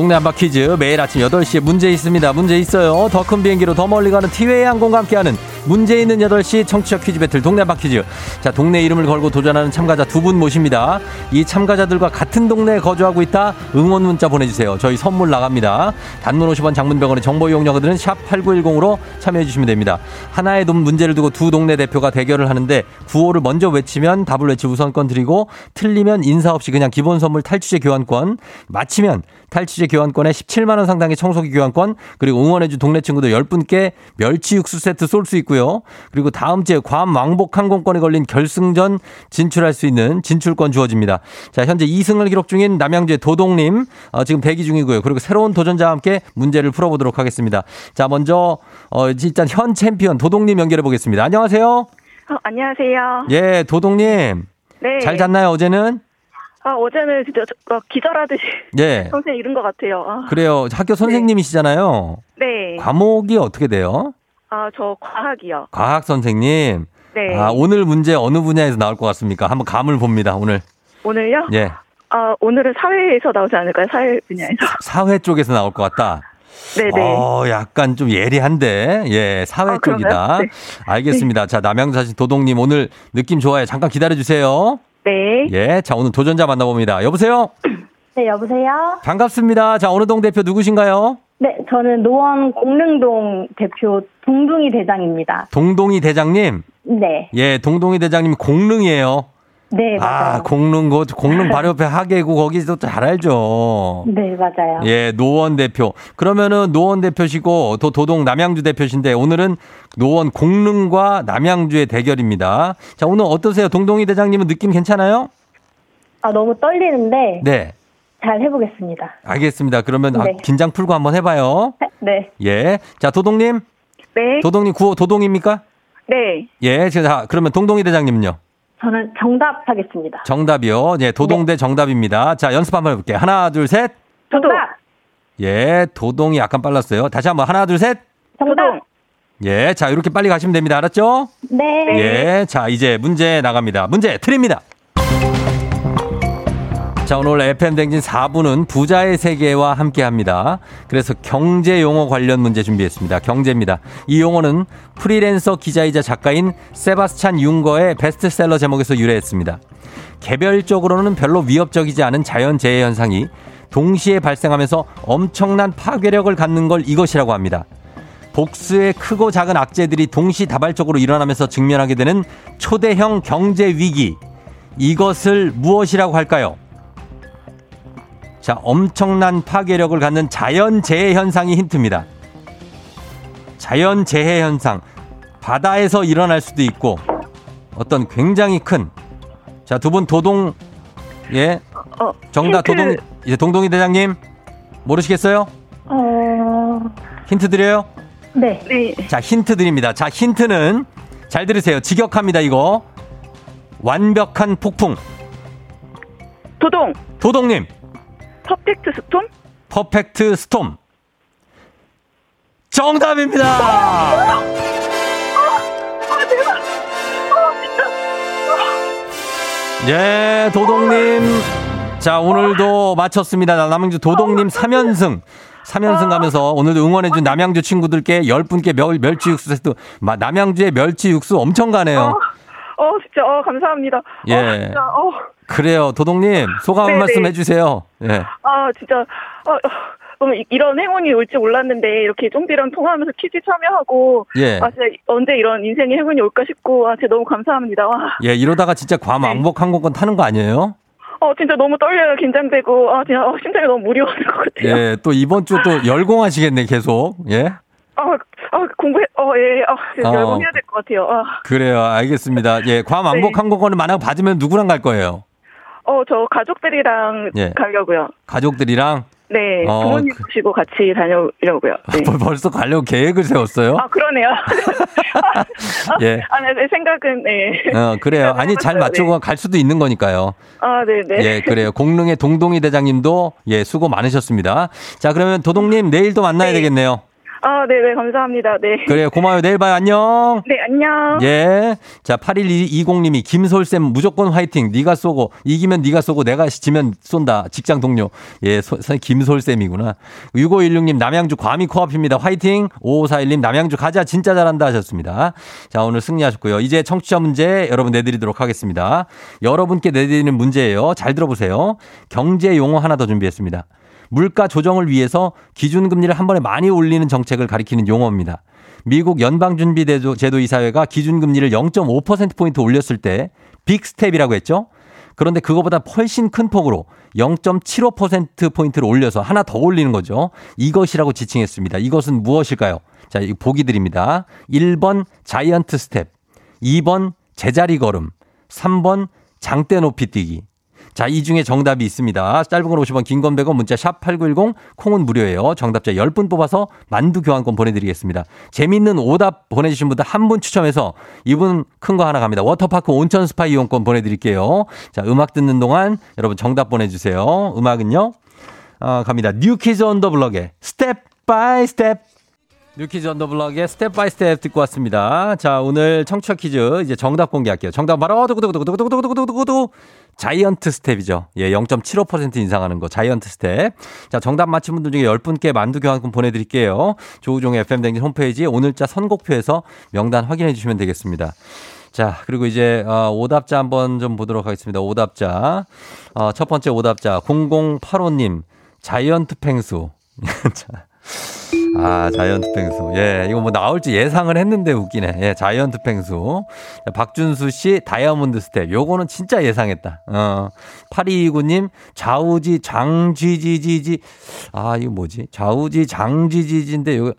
동네 한바 퀴즈 매일 아침 8시에 문제 있습니다. 문제 있어요. 더 큰 비행기로 더 멀리 가는 티웨이 항공과 함께하는 문제 있는 8시 청취자 퀴즈 배틀 동네 한바 퀴즈. 자, 동네 이름을 걸고 도전하는 참가자 두 분 모십니다. 이 참가자들과 같은 동네에 거주하고 있다. 응원 문자 보내주세요. 저희 선물 나갑니다. 단문 50원 장문병원의 정보 이용료들은 샵 8910으로 참여해 주시면 됩니다. 하나의 돈 문제를 두고 두 동네 대표가 대결을 하는데 구호를 먼저 외치면 답을 외치 우선권 드리고 틀리면 인사 없이 그냥 기본 선물 탈취제 교환권 마치면 탈취제 교환권에 17만 원 상당의 청소기 교환권 그리고 응원해준 동네 친구들 10분께 멸치 육수 세트 쏠 수 있고 요. 그리고 다음 주에 괌 왕복 항공권에 걸린 결승전 진출할 수 있는 진출권 주어집니다. 자 현재 2승을 기록 중인 남양주의 도동님 어, 지금 대기 중이고요. 그리고 새로운 도전자와 함께 문제를 풀어보도록 하겠습니다. 자 먼저 어, 일단 현 챔피언 도동님 연결해 보겠습니다. 안녕하세요. 어, 안녕하세요. 예 도동님 네. 잘 잤나요 어제는? 아, 어제는 진짜 저- 어, 기절하듯이 예. *laughs* 평생 잃은 것 같아요. 아, 그래요. 학교 선생님이시잖아요. 네. 과목이 어떻게 돼요? 아, 저 과학이요. 과학 선생님. 네. 아, 오늘 문제 어느 분야에서 나올 것 같습니까? 한번 감을 봅니다, 오늘. 오늘요? 예. 아, 오늘은 사회에서 나오지 않을까요? 사회 분야에서. 사회 쪽에서 나올 것 같다. 네네. 어, 약간 좀 예리한데. 예, 사회 아? 쪽이다. 네. 알겠습니다. 자, 남양사시 도동님 오늘 느낌 좋아요. 잠깐 기다려 주세요. 네. 예. 자, 오늘 도전자 만나봅니다. 여보세요? *clears throat* 네, 여보세요? 반갑습니다. 자, 어느 동 대표 누구신가요? 네, 저는 노원 공릉동 대표 동둥이 대장입니다. 동동이 대장님. 네, 예, 동동이 대장님 공릉이에요. 네, 맞아요. 아, 공릉, 그, 공릉 바로 옆에 하계구, 거기서 잘 알죠. 네, 맞아요. 예, 노원 대표. 그러면은 노원 대표시고, 또 도동 남양주 대표신데, 오늘은 노원 공릉과 남양주의 대결입니다. 자, 오늘 어떠세요? 동동이 대장님은 느낌 괜찮아요? 아, 너무 떨리는데 네. 잘 해보겠습니다. 알겠습니다. 그러면 아, 네. 긴장 풀고 한번 해봐요. *laughs* 네, 예. 자, 도동님. 네. 도동님 구호 도동입니까? 네. 예. 자, 그러면 동동이 대장님은요? 저는 정답 하겠습니다. 정답이요. 예, 도동대 정답입니다. 자, 연습 한번 해볼게요. 하나, 둘, 셋. 정답! 예, 도동이 약간 빨랐어요. 다시 한번 하나, 둘, 셋. 정답! 예, 자, 이렇게 빨리 가시면 됩니다. 알았죠? 네. 예, 자, 이제 문제 나갑니다. 문제 드립니다. 자, 오늘 FM 댕진 4부는 부자의 세계와 함께 합니다. 그래서 경제 용어 관련 문제 준비했습니다. 경제입니다. 이 용어는 프리랜서 기자이자 작가인 세바스찬 융거의 베스트셀러 제목에서 유래했습니다. 개별적으로는 별로 위협적이지 않은 자연재해 현상이 동시에 발생하면서 엄청난 파괴력을 갖는 걸 이것이라고 합니다. 복수의 크고 작은 악재들이 동시다발적으로 일어나면서 직면하게 되는 초대형 경제 위기. 이것을 무엇이라고 할까요? 자, 엄청난 파괴력을 갖는 자연재해 현상이 힌트입니다. 자연재해 현상. 바다에서 일어날 수도 있고, 어떤 굉장히 큰, 자, 두 분 도동, 예. 어, 정답 힌트. 도동, 이제 동동이 대장님, 모르시겠어요? 어, 힌트 드려요? 네. 네. 자, 힌트 드립니다. 자, 힌트는, 잘 들으세요. 직역합니다, 이거. 완벽한 폭풍. 도동. 도동님, Perfect storm? Perfect storm. 정답입니다! 예, 도동님. 자, 오늘도 마쳤습니다. 남양주 도동님 3연승. 3연승 가면서 오늘도 응원해준 남양주 친구들께 10분께 멸, 멸치 육수 세트. 마- 남양주의 멸치 육수 엄청 가네요. 어, 진짜, 어, 감사합니다. 예. 어, 진짜, 어, 그래요. 도동님, 소감 한 네네. 말씀 해주세요. 예. 아, 진짜, 너무 이- 이런 행운이 올줄 몰랐는데, 이렇게 쫑디랑 통화하면서 퀴즈 참여하고, 예. 아, 진짜 언제 이런 인생의 행운이 올까 싶고, 아, 진짜 너무 감사합니다. 와. 예, 이러다가 진짜 괌 네. 왕복 항공권 타는 거 아니에요? 어, 진짜 너무 떨려요. 긴장되고, 아, 진짜, 어, 심장이 너무 무리하는 것 같아요. 예, 또 이번 주 또 열공하시겠네, 계속. 예? 아, 아, 공부해, 어, 예, 아, 어. 열공해야 될 것 같아요. 아, 그래요. 알겠습니다. 예, 괌 왕복 네. 항공권을 만약 받으면 누구랑 갈 거예요? 어, 저 가족들이랑 예. 가려고요. 가족들이랑? 네, 어, 부모님 그- 모시고 같이 다녀오려고요. 네. 벌- 벌써 가려고 계획을 세웠어요? 아, 그러네요. *laughs* 예. 아, 네, 네, 생각은, 네. 어, 그래요. 아니, 잘 맞추고 갈 수도 있는 거니까요. 아, 네, 네. 예, 그래요. 공릉의 동동이 대장님도 예, 수고 많으셨습니다. 자, 그러면 도동님 내일도 만나야 네. 되겠네요. 아, 네, 네, 감사합니다. 네. 그래요. 고마워요. 내일 봐요. 안녕. 네, 안녕. 예. 자, 8120님이 김솔쌤 무조건 화이팅. 네가 쏘고 이기면 네가 쏘고 내가 지면 쏜다. 직장 동료. 예, 소, 김솔쌤이구나. 6516님 남양주 과미 코앞입니다. 화이팅. 5541님 남양주 가자 진짜 잘한다 하셨습니다. 자, 오늘 승리하셨고요. 이제 청취자 문제 여러분 내드리도록 하겠습니다. 여러분께 내드리는 문제예요. 잘 들어보세요. 경제 용어 하나 더 준비했습니다. 물가 조정을 위해서 기준금리를 한 번에 많이 올리는 정책을 가리키는 용어입니다. 미국 연방준비제도 이사회가 기준금리를 0.5%포인트 올렸을 때 big step이라고 했죠. 그런데 그거보다 훨씬 큰 폭으로 0.75%포인트를 올려서 하나 더 올리는 거죠. 이것이라고 지칭했습니다. 이것은 무엇일까요? 자, 이 보기 드립니다. 1번 giant step, 2번 제자리 걸음, 3번 장대 높이 뛰기. 자, 이 중에 정답이 있습니다. 짧은 건 50원, 긴 건 100원, 문자 샵 8910, 콩은 무료예요. 정답자 10분 뽑아서 만두 교환권 보내드리겠습니다. 재밌는 오답 보내주신 분들 한 분 추첨해서 이분 큰 거 하나 갑니다. 워터파크 온천 스파 이용권 보내드릴게요. 자, 음악 듣는 동안 여러분 정답 보내주세요. 음악은요? 어, 갑니다. New Kids on the Block의 Step by Step. 뉴키즈 언더블럭의 스텝 바이 스텝 듣고 왔습니다. 자, 오늘 청취자 퀴즈 이제 정답 공개할게요. 정답 바로 두구두구두구두구두구두구두구 giant step이죠. 예, 0.75% 인상하는 거 giant step. 자, 정답 맞힌 분들 중에 10분께 만두 교환권 보내드릴게요. 조우종 FM 대행진 홈페이지 오늘자 선곡표에서 명단 확인해 주시면 되겠습니다. 자, 그리고 이제 어, 오답자 한번 좀 보도록 하겠습니다. 오답자. 어, 첫 번째 오답자 0085님 giant 펭수. *laughs* 자. 아, giant 펭수. 예, 이거 뭐 나올지 예상을 했는데 웃기네. 예, giant 펭수. 자, 박준수 씨, 다이아몬드 스텝. 요거는 진짜 예상했다. 어, 8229님, 좌우지 장쥐지지지. 아, 이거 뭐지? 좌우지 장쥐지지인데, 요,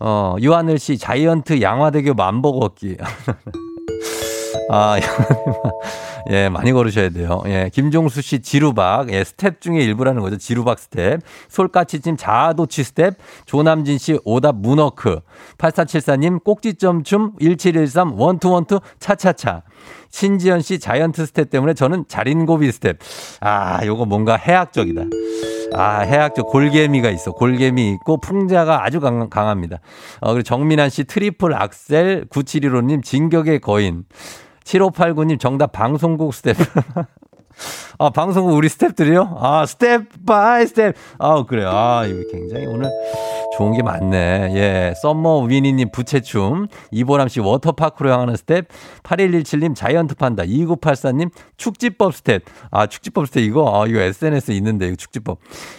어, 유하늘 씨, giant 양화대교 만보 걷기. *laughs* 아, 예, 많이 걸으셔야 돼요. 예, 김종수 씨 지루박, 예, 스텝 중에 일부라는 거죠. 지루박 스텝. 솔까치찜 자아도치 스텝. 조남진 씨 오답 문워크. 8474님 꼭지점춤 1713 one two one two 차차차. 신지연 씨 giant step 때문에 저는 자린고비 스텝. 아, 요거 뭔가 해학적이다. 아, 해학적 골계미가 있어. 골계미 있고 풍자가 아주 강, 강합니다. 어, 그리고 정민환 씨 트리플 악셀 9715님 진격의 거인. 7589님 정답 방송국 스텝. *laughs* 아, 방송국 우리 스탭들이요? 아, step by step. 아, 그래요. 아, 굉장히 오늘 좋은 게 많네. 예. 썸머 위니님 부채춤. 이보람 씨 워터파크로 향하는 스텝. 8117님 자이언트 판다. 2984님 축지법 스텝. 아, 축지법 스텝 이거, 아, 이거 SNS 에 있는데, 이거 축지법.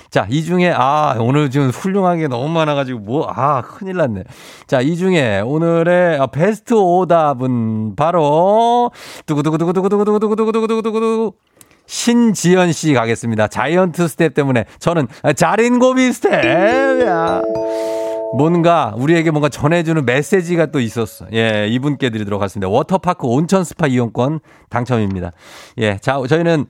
자, 이 중에, 아, 오늘 지금 훌륭한 게 너무 많아가지고, 뭐, 아, 큰일 났네. 자, 이 중에 오늘의 아, 베스트 오답은 바로, 두구두구두구두구두구두구두구두구두구두구. 신지연 씨 가겠습니다. 자이언트 스텝 때문에 저는 자린고비 스텝이야. 뭔가 우리에게 뭔가 전해주는 메시지가 또 있었어. 예, 이분께 드리도록 하겠습니다. 워터파크 온천 스파 이용권 당첨입니다. 예, 자, 저희는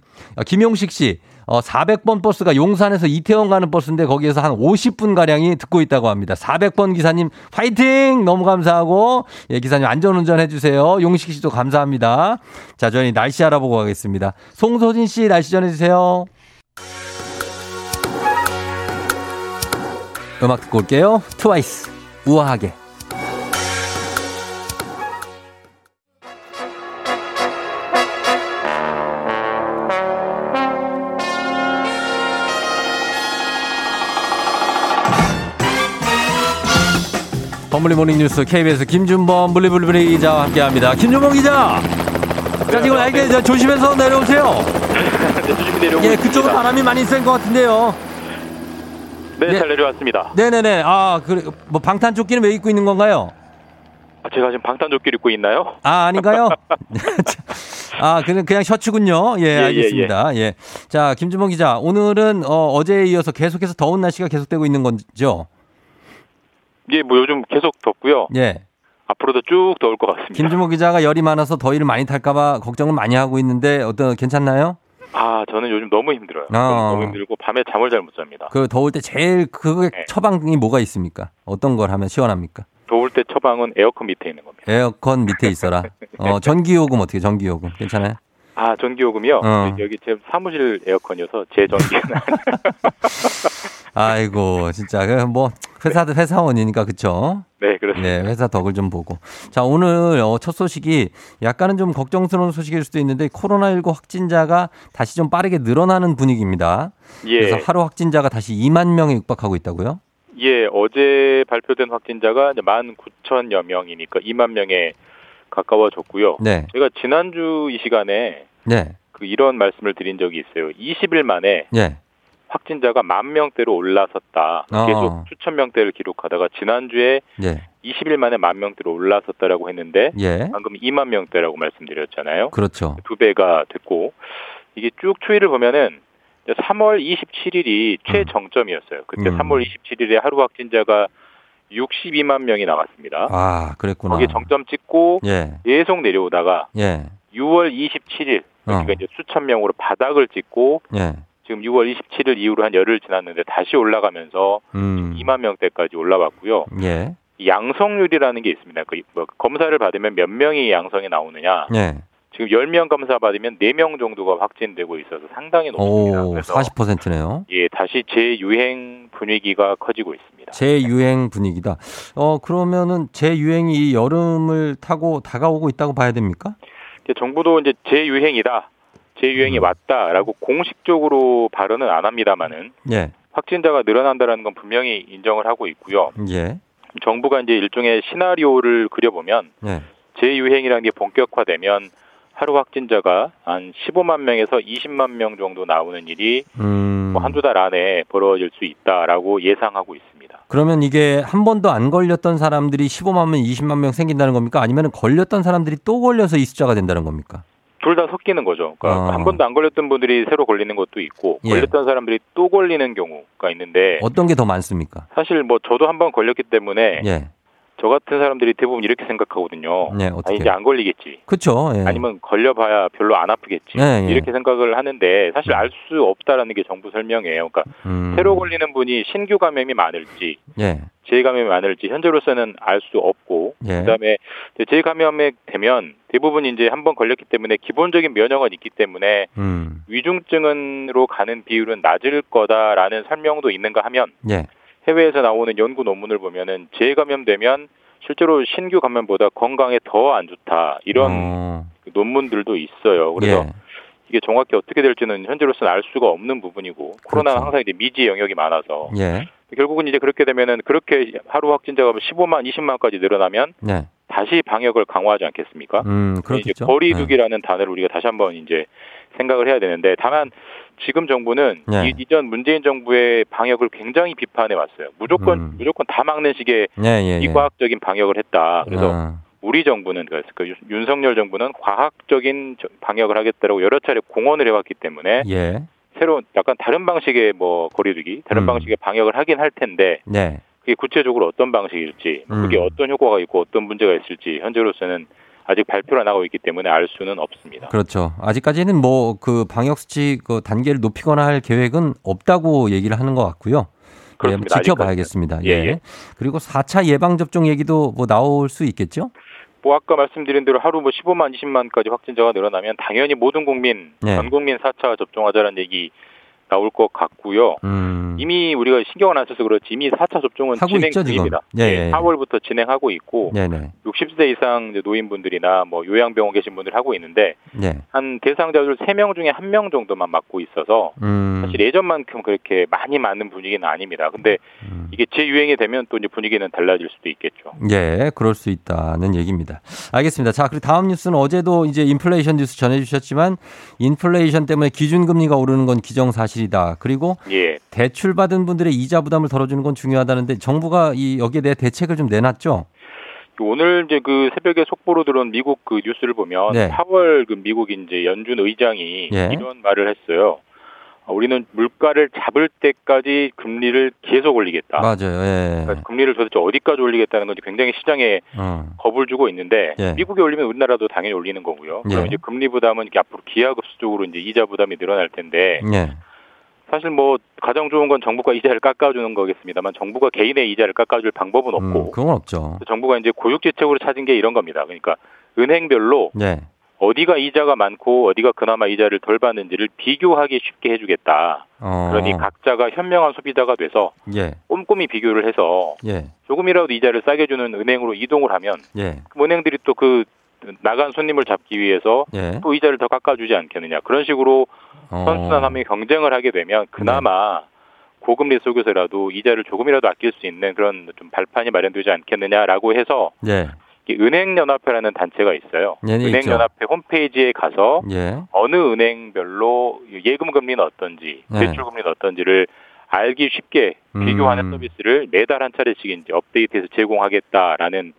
김용식 씨. 어, 400번 버스가 용산에서 이태원 가는 버스인데 거기에서 한 50분 가량이 듣고 있다고 합니다. 400번 기사님 파이팅! 너무 감사하고 예, 기사님 안전운전 해주세요. 용식 씨도 감사합니다. 자, 저희 날씨 알아보고 가겠습니다. 송소진 씨 날씨 전해주세요. 음악 듣고 올게요. 트와이스 우아하게. 버블리 모닝 뉴스 KBS 김준범 블리블리 기자와 함께합니다. 김준범 기자. 자 지금 알게 저 조심해서 내려오세요. *laughs* 네, 예. 그쪽은 바람이 많이 센 것 같은데요. 네, 네. 잘 내려왔습니다. 네네네. 아, 그래. 뭐 방탄조끼는 왜 입고 있는 건가요? 아, 제가 지금 방탄조끼를 입고 있나요? 아, 아닌가요? *laughs* *laughs* 아, 그냥, 그냥 셔츠군요. 예, 예, 알겠습니다. 예, 자, 김준범 기자. 오늘은, 어, 어제에 이어서 계속해서 더운 날씨가 계속되고 있는 거죠? 예, 뭐 요즘 계속 덥고요. 예. 앞으로도 쭉 더울 것 같습니다. 김준범 기자가 열이 많아서 더위를 많이 탈까봐 걱정을 많이 하고 있는데, 어떤, 괜찮나요? 아, 저는 요즘 너무 힘들어요. 아. 너무 힘들고 밤에 잠을 잘 못 잡니다. 그 더울 때 제일 그 네. 처방이 뭐가 있습니까? 어떤 걸 하면 시원합니까? 더울 때 처방은 에어컨 밑에 있는 겁니다. 에어컨 밑에 있어라. *laughs* 어, 전기 요금 어떻게 전기 요금? 괜찮아요? 아, 전기요금이요? 어. 여기 제 사무실 에어컨이어서 제 전기는 *laughs* 아이고, 진짜. 그뭐 회사, 회사원이니까, 그쵸? 네, 그렇습니다. 네, 회사 덕을 좀 보고. 자, 오늘 어, 첫 소식이 약간은 좀 걱정스러운 소식일 수도 있는데 코로나19 확진자가 다시 좀 빠르게 늘어나는 분위기입니다. 예. 그래서 하루 확진자가 다시 2만 명에 육박하고 있다고요? 예, 어제 발표된 확진자가 이제 19,000여 명이니까 2만 명에 가까워졌고요. 네. 제가 지난주 이 시간에 네. 그 이런 말씀을 드린 적이 있어요. 20일 만에 예. 확진자가 만 명대로 올라섰다. 어. 계속 수천 명대를 기록하다가 지난주에 예. 20일 만에 만 명대로 올라섰다라고 했는데 예. 방금 2만 명대라고 말씀드렸잖아요. 그렇죠. 두 배가 됐고 이게 쭉 추이를 보면은 이제 3월 27일이 최정점이었어요. 그때 음. 3월 27일에 하루 확진자가 62만 명이 나왔습니다. 아, 그랬구나. 거기 정점 찍고 예. 계속 내려오다가 예. 6월 27일 어. 그러니까 이제 수천 명으로 바닥을 찍고 예. 지금 6월 27일 이후로 한 열흘 지났는데 다시 올라가면서 음. 2만 명대까지 올라왔고요. 예. 이 양성률이라는 게 있습니다. 그 뭐, 검사를 받으면 몇 명이 양성이 나오느냐. 예. 지금 10명 검사 받으면 4명 정도가 확진되고 있어서 상당히 높습니다. 오, 그래서 40%네요. 예, 다시 재유행 분위기가 커지고 있습니다. 재유행 분위기다. 어, 그러면은 재유행이 이 여름을 타고 다가오고 있다고 봐야 됩니까? 이제 정부도 이제 재유행이다. 재유행이 음. 왔다라고 공식적으로 발언은 안 합니다만은 예. 확진자가 늘어난다라는 건 분명히 인정을 하고 있고요. 예. 정부가 이제 일종의 시나리오를 그려보면 예. 재유행이라는 게 본격화되면 하루 확진자가 한 15만 명에서 20만 명 정도 나오는 일이 음. 뭐 한두 달 안에 벌어질 수 있다라고 예상하고 있습니다. 그러면 이게 한 번도 안 걸렸던 사람들이 15만 명, 20만 명 생긴다는 겁니까? 아니면 걸렸던 사람들이 또 걸려서 이 숫자가 된다는 겁니까? 둘 다 섞이는 거죠. 그러니까 어. 한 번도 안 걸렸던 분들이 새로 걸리는 것도 있고 예. 걸렸던 사람들이 또 걸리는 경우가 있는데 어떤 게 더 많습니까? 사실 뭐 저도 한 번 걸렸기 때문에 예. 저 같은 사람들이 대부분 이렇게 생각하거든요. 네, 아, 어떻게? 이제 안 걸리겠지. 그쵸. 예. 아니면 걸려봐야 별로 안 아프겠지. 예, 예. 이렇게 생각을 하는데 사실 알 수 없다라는 게 정부 설명이에요. 그러니까 음. 새로 걸리는 분이 신규 감염이 많을지 예. 재감염이 많을지 현재로서는 알 수 없고 예. 그다음에 이제 재감염에 되면 대부분 이제 한 번 걸렸기 때문에 기본적인 면역은 있기 때문에 음. 위중증으로 가는 비율은 낮을 거다라는 설명도 있는가 하면 예. 해외에서 나오는 연구 논문을 보면은 재감염되면 실제로 신규 감염보다 건강에 더 안 좋다 이런 어. 논문들도 있어요. 그래서 예. 이게 정확히 어떻게 될지는 현재로서는 알 수가 없는 부분이고 코로나는 그렇죠. 항상 이제 미지 영역이 많아서 예. 결국은 이제 그렇게 되면은 그렇게 하루 확진자가 15만, 20만까지 늘어나면 네. 다시 방역을 강화하지 않겠습니까? 음, 이제 그렇겠죠. 거리두기라는 단어를 우리가 다시 한번 이제 생각을 해야 되는데 다만 지금 정부는 네. 이, 이전 문재인 정부의 방역을 굉장히 비판해 왔어요. 무조건 음. 무조건 다 막는 식의 예, 예, 예. 비과학적인 방역을 했다. 그래서 아, 우리 정부는 그래서 그 윤- 윤석열 정부는 과학적인 저- 방역을 하겠다라고 여러 차례 공언을 해왔기 때문에 예. 새로운 약간 다른 방식의 뭐 거리두기, 다른 음. 방식의 방역을 하긴 할 텐데 네. 그게 구체적으로 어떤 방식일지, 음. 그게 어떤 효과가 있고 어떤 문제가 있을지 현재로서는 아직 발표가 안 나고 있기 때문에 알 수는 없습니다. 그렇죠. 아직까지는 뭐 그 방역 수치 그 단계를 높이거나 할 계획은 없다고 얘기를 하는 것 같고요. 예, 그렇습니다. 지켜봐야겠습니다. 아직까지는. 예. 예, 예. 그리고 4차 예방 접종 얘기도 뭐 나올 수 있겠죠? 뭐 아까 말씀드린 대로 하루 뭐 15만, 20만까지 확진자가 늘어나면 당연히 모든 국민, 네. 전 국민 4차 접종하자는 얘기 나올 것 같고요. 음. 이미 우리가 신경을 안 써서 그렇지 이미 4차 접종은 진행 있죠. 중입니다. 예, 예. 4월부터 진행하고 있고 네네. 60세 이상 노인분들이나 뭐 요양병원 계신 분들 하고 있는데 네. 한 대상자들 3명 중에 1명 정도만 맞고 있어서 음. 사실 예전만큼 그렇게 많이 맞는 분위기는 아닙니다. 근데 음. 이게 재유행이 되면 또 이제 분위기는 달라질 수도 있겠죠. 예, 그럴 수 있다는 얘기입니다. 알겠습니다. 자, 그리고 다음 뉴스는 어제도 이제 인플레이션 뉴스 전해 주셨지만 인플레이션 때문에 기준금리가 오르는 건 기정사실 이다. 그리고 예. 대출 받은 분들의 이자 부담을 덜어주는 건 중요하다는데 정부가 이 여기에 대해 대책을 좀 내놨죠. 오늘 이제 그 새벽에 속보로 들어온 미국 그 뉴스를 보면 네. 4월 그 미국 이제 연준 의장이 예. 이런 말을 했어요. 어, 우리는 물가를 잡을 때까지 금리를 계속 올리겠다. 맞아요. 예. 그러니까 금리를 도대체 어디까지 올리겠다는 건지 굉장히 시장에 어. 겁을 주고 있는데 예. 미국이 올리면 우리나라도 당연히 올리는 거고요. 그럼 예. 이제 금리 부담은 앞으로 기하급수적으로 이제 이자 부담이 늘어날 텐데 예. 사실 뭐 가장 좋은 건 정부가 이자를 깎아주는 거겠습니다만 정부가 개인의 이자를 깎아줄 방법은 없고 음, 그건 없죠. 정부가 이제 고육지책으로 찾은 게 이런 겁니다. 그러니까 은행별로 예. 어디가 이자가 많고 어디가 그나마 이자를 덜 받는지를 비교하기 쉽게 해주겠다. 어. 그러니 각자가 현명한 소비자가 돼서 예. 꼼꼼히 비교를 해서 예. 조금이라도 이자를 싸게 주는 은행으로 이동을 하면 예. 그 은행들이 또 그 나간 손님을 잡기 위해서 예. 또 이자를 더 깎아주지 않겠느냐. 그런 식으로 어. 선순환하며 경쟁을 하게 되면 그나마 네. 고금리 속에서라도 이자를 조금이라도 아낄 수 있는 그런 좀 발판이 마련되지 않겠느냐라고 해서 예. 이 은행연합회라는 단체가 있어요. 예, 예, 은행연합회 홈페이지에 가서 예. 어느 은행별로 예금 금리는 어떤지, 네. 대출 금리는 어떤지를 알기 쉽게 비교하는 음. 서비스를 매달 한 차례씩 이제 업데이트해서 제공하겠다라는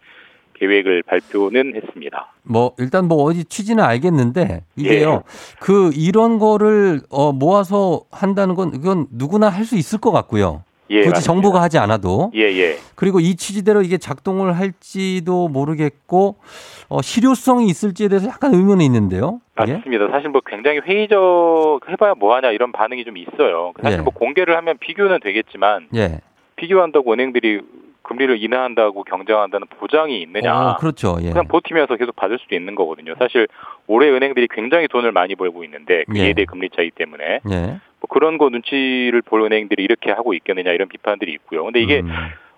계획을 발표는 했습니다. 뭐 일단 뭐 어디 취지는 알겠는데 이게요. 예. 그 이런 거를 어 모아서 한다는 건 이건 누구나 할 수 있을 것 같고요. 예, 굳이 맞습니다. 정부가 하지 않아도 예, 예. 그리고 이 취지대로 이게 작동을 할지도 모르겠고 어, 실효성이 있을지에 대해서 약간 의문이 있는데요. 예? 맞습니다. 사실 뭐 굉장히 회의적 해봐야 뭐하냐 이런 반응이 좀 있어요. 사실 예. 뭐 공개를 하면 비교는 되겠지만 예. 비교한다고 은행들이 금리를 인하한다고 경쟁한다는 보장이 있느냐? 어, 그렇죠. 예. 그냥 버티면서 계속 받을 수도 있는 거거든요. 사실 올해 은행들이 굉장히 돈을 많이 벌고 있는데 그 예. 예대 금리 차이 때문에 예. 뭐 그런 거 눈치를 볼 은행들이 이렇게 하고 있겠느냐 이런 비판들이 있고요. 근데 이게 음.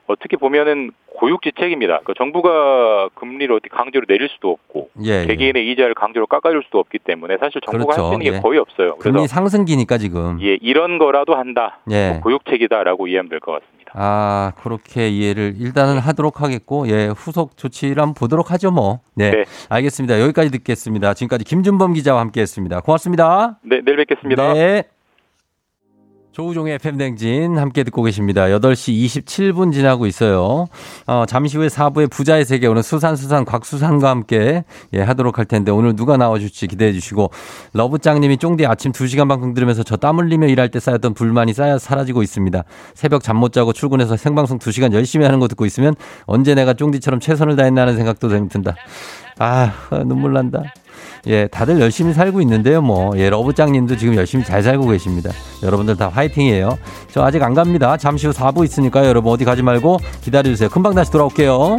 어떻게 보면은 고육지책입니다. 그 정부가 금리를 어떻게 강제로 내릴 수도 없고 예, 예. 개개인의 이자를 강제로 깎아줄 수도 없기 때문에 사실 정부가 할 그렇죠. 수 있는 게 예. 거의 없어요. 그래서 금리 상승기니까 지금. 예 이런 거라도 한다. 예. 뭐 고육책이다라고 이해하면 될 것 같습니다. 아, 그렇게 이해를 일단은 하도록 하겠고, 예, 후속 조치를 한번 보도록 하죠, 뭐. 네. 네. 알겠습니다. 여기까지 듣겠습니다. 지금까지 김준범 기자와 함께 했습니다. 고맙습니다. 네 내일 뵙겠습니다. 네. 조우종의 FM댕진 함께 듣고 계십니다. 8시 27분 지나고 있어요. 어, 잠시 후에 4부의 부자의 세계 오늘 수산수산 곽수산과 함께 예, 하도록 할 텐데 오늘 누가 나와줄지 기대해 주시고 러브짱님이 쫑디 아침 2시간 방송 들으면서 저 땀 흘리며 일할 때 쌓였던 불만이 쌓여 사라지고 있습니다. 새벽 잠 못 자고 출근해서 생방송 2시간 열심히 하는 거 듣고 있으면 언제 내가 쫑디처럼 최선을 다했나 하는 생각도 든다. 아, 눈물 난다. 예, 다들 열심히 살고 있는데요, 뭐. 예, 러브짱님도 지금 열심히 잘 살고 계십니다. 여러분들 다 화이팅이에요. 저 아직 안 갑니다. 잠시 후 4부 있으니까요, 여러분 어디 가지 말고 기다려주세요. 금방 다시 돌아올게요.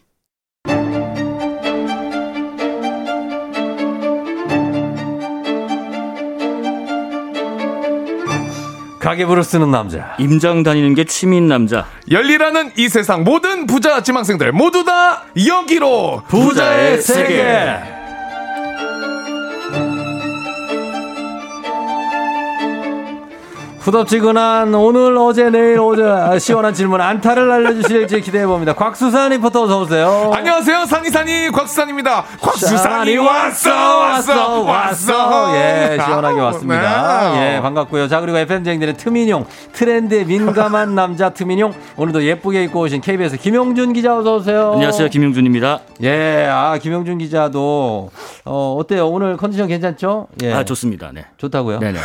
가계부를 쓰는 남자. 임장 다니는 게 취미인 남자. 열리라는 이 세상 모든 부자 지망생들 모두 다 여기로 부자의 세계. 후덥지근한 오늘 어제 내일 어제 시원한 질문 안타를 알려주실지 기대해 봅니다. 곽수산 리포터 어서 오세요. 안녕하세요 산이산이 곽수산입니다 곽수산이 산이 왔어 왔어 왔어 예, 시원하게 왔습니다. 네. 예, 반갑고요. 자, 그리고 FM쟁들의 트민용, 트렌드에 민감한 *laughs* 남자 트민용, 오늘도 예쁘게 입고 오신 KBS 김용준 기자 어서 오세요. 안녕하세요. 김용준입니다. 예, 아, 김용준 기자도, 어, 어때요? 오늘 컨디션 괜찮죠? 예. 아, 좋습니다. 네. 좋다고요? 네네.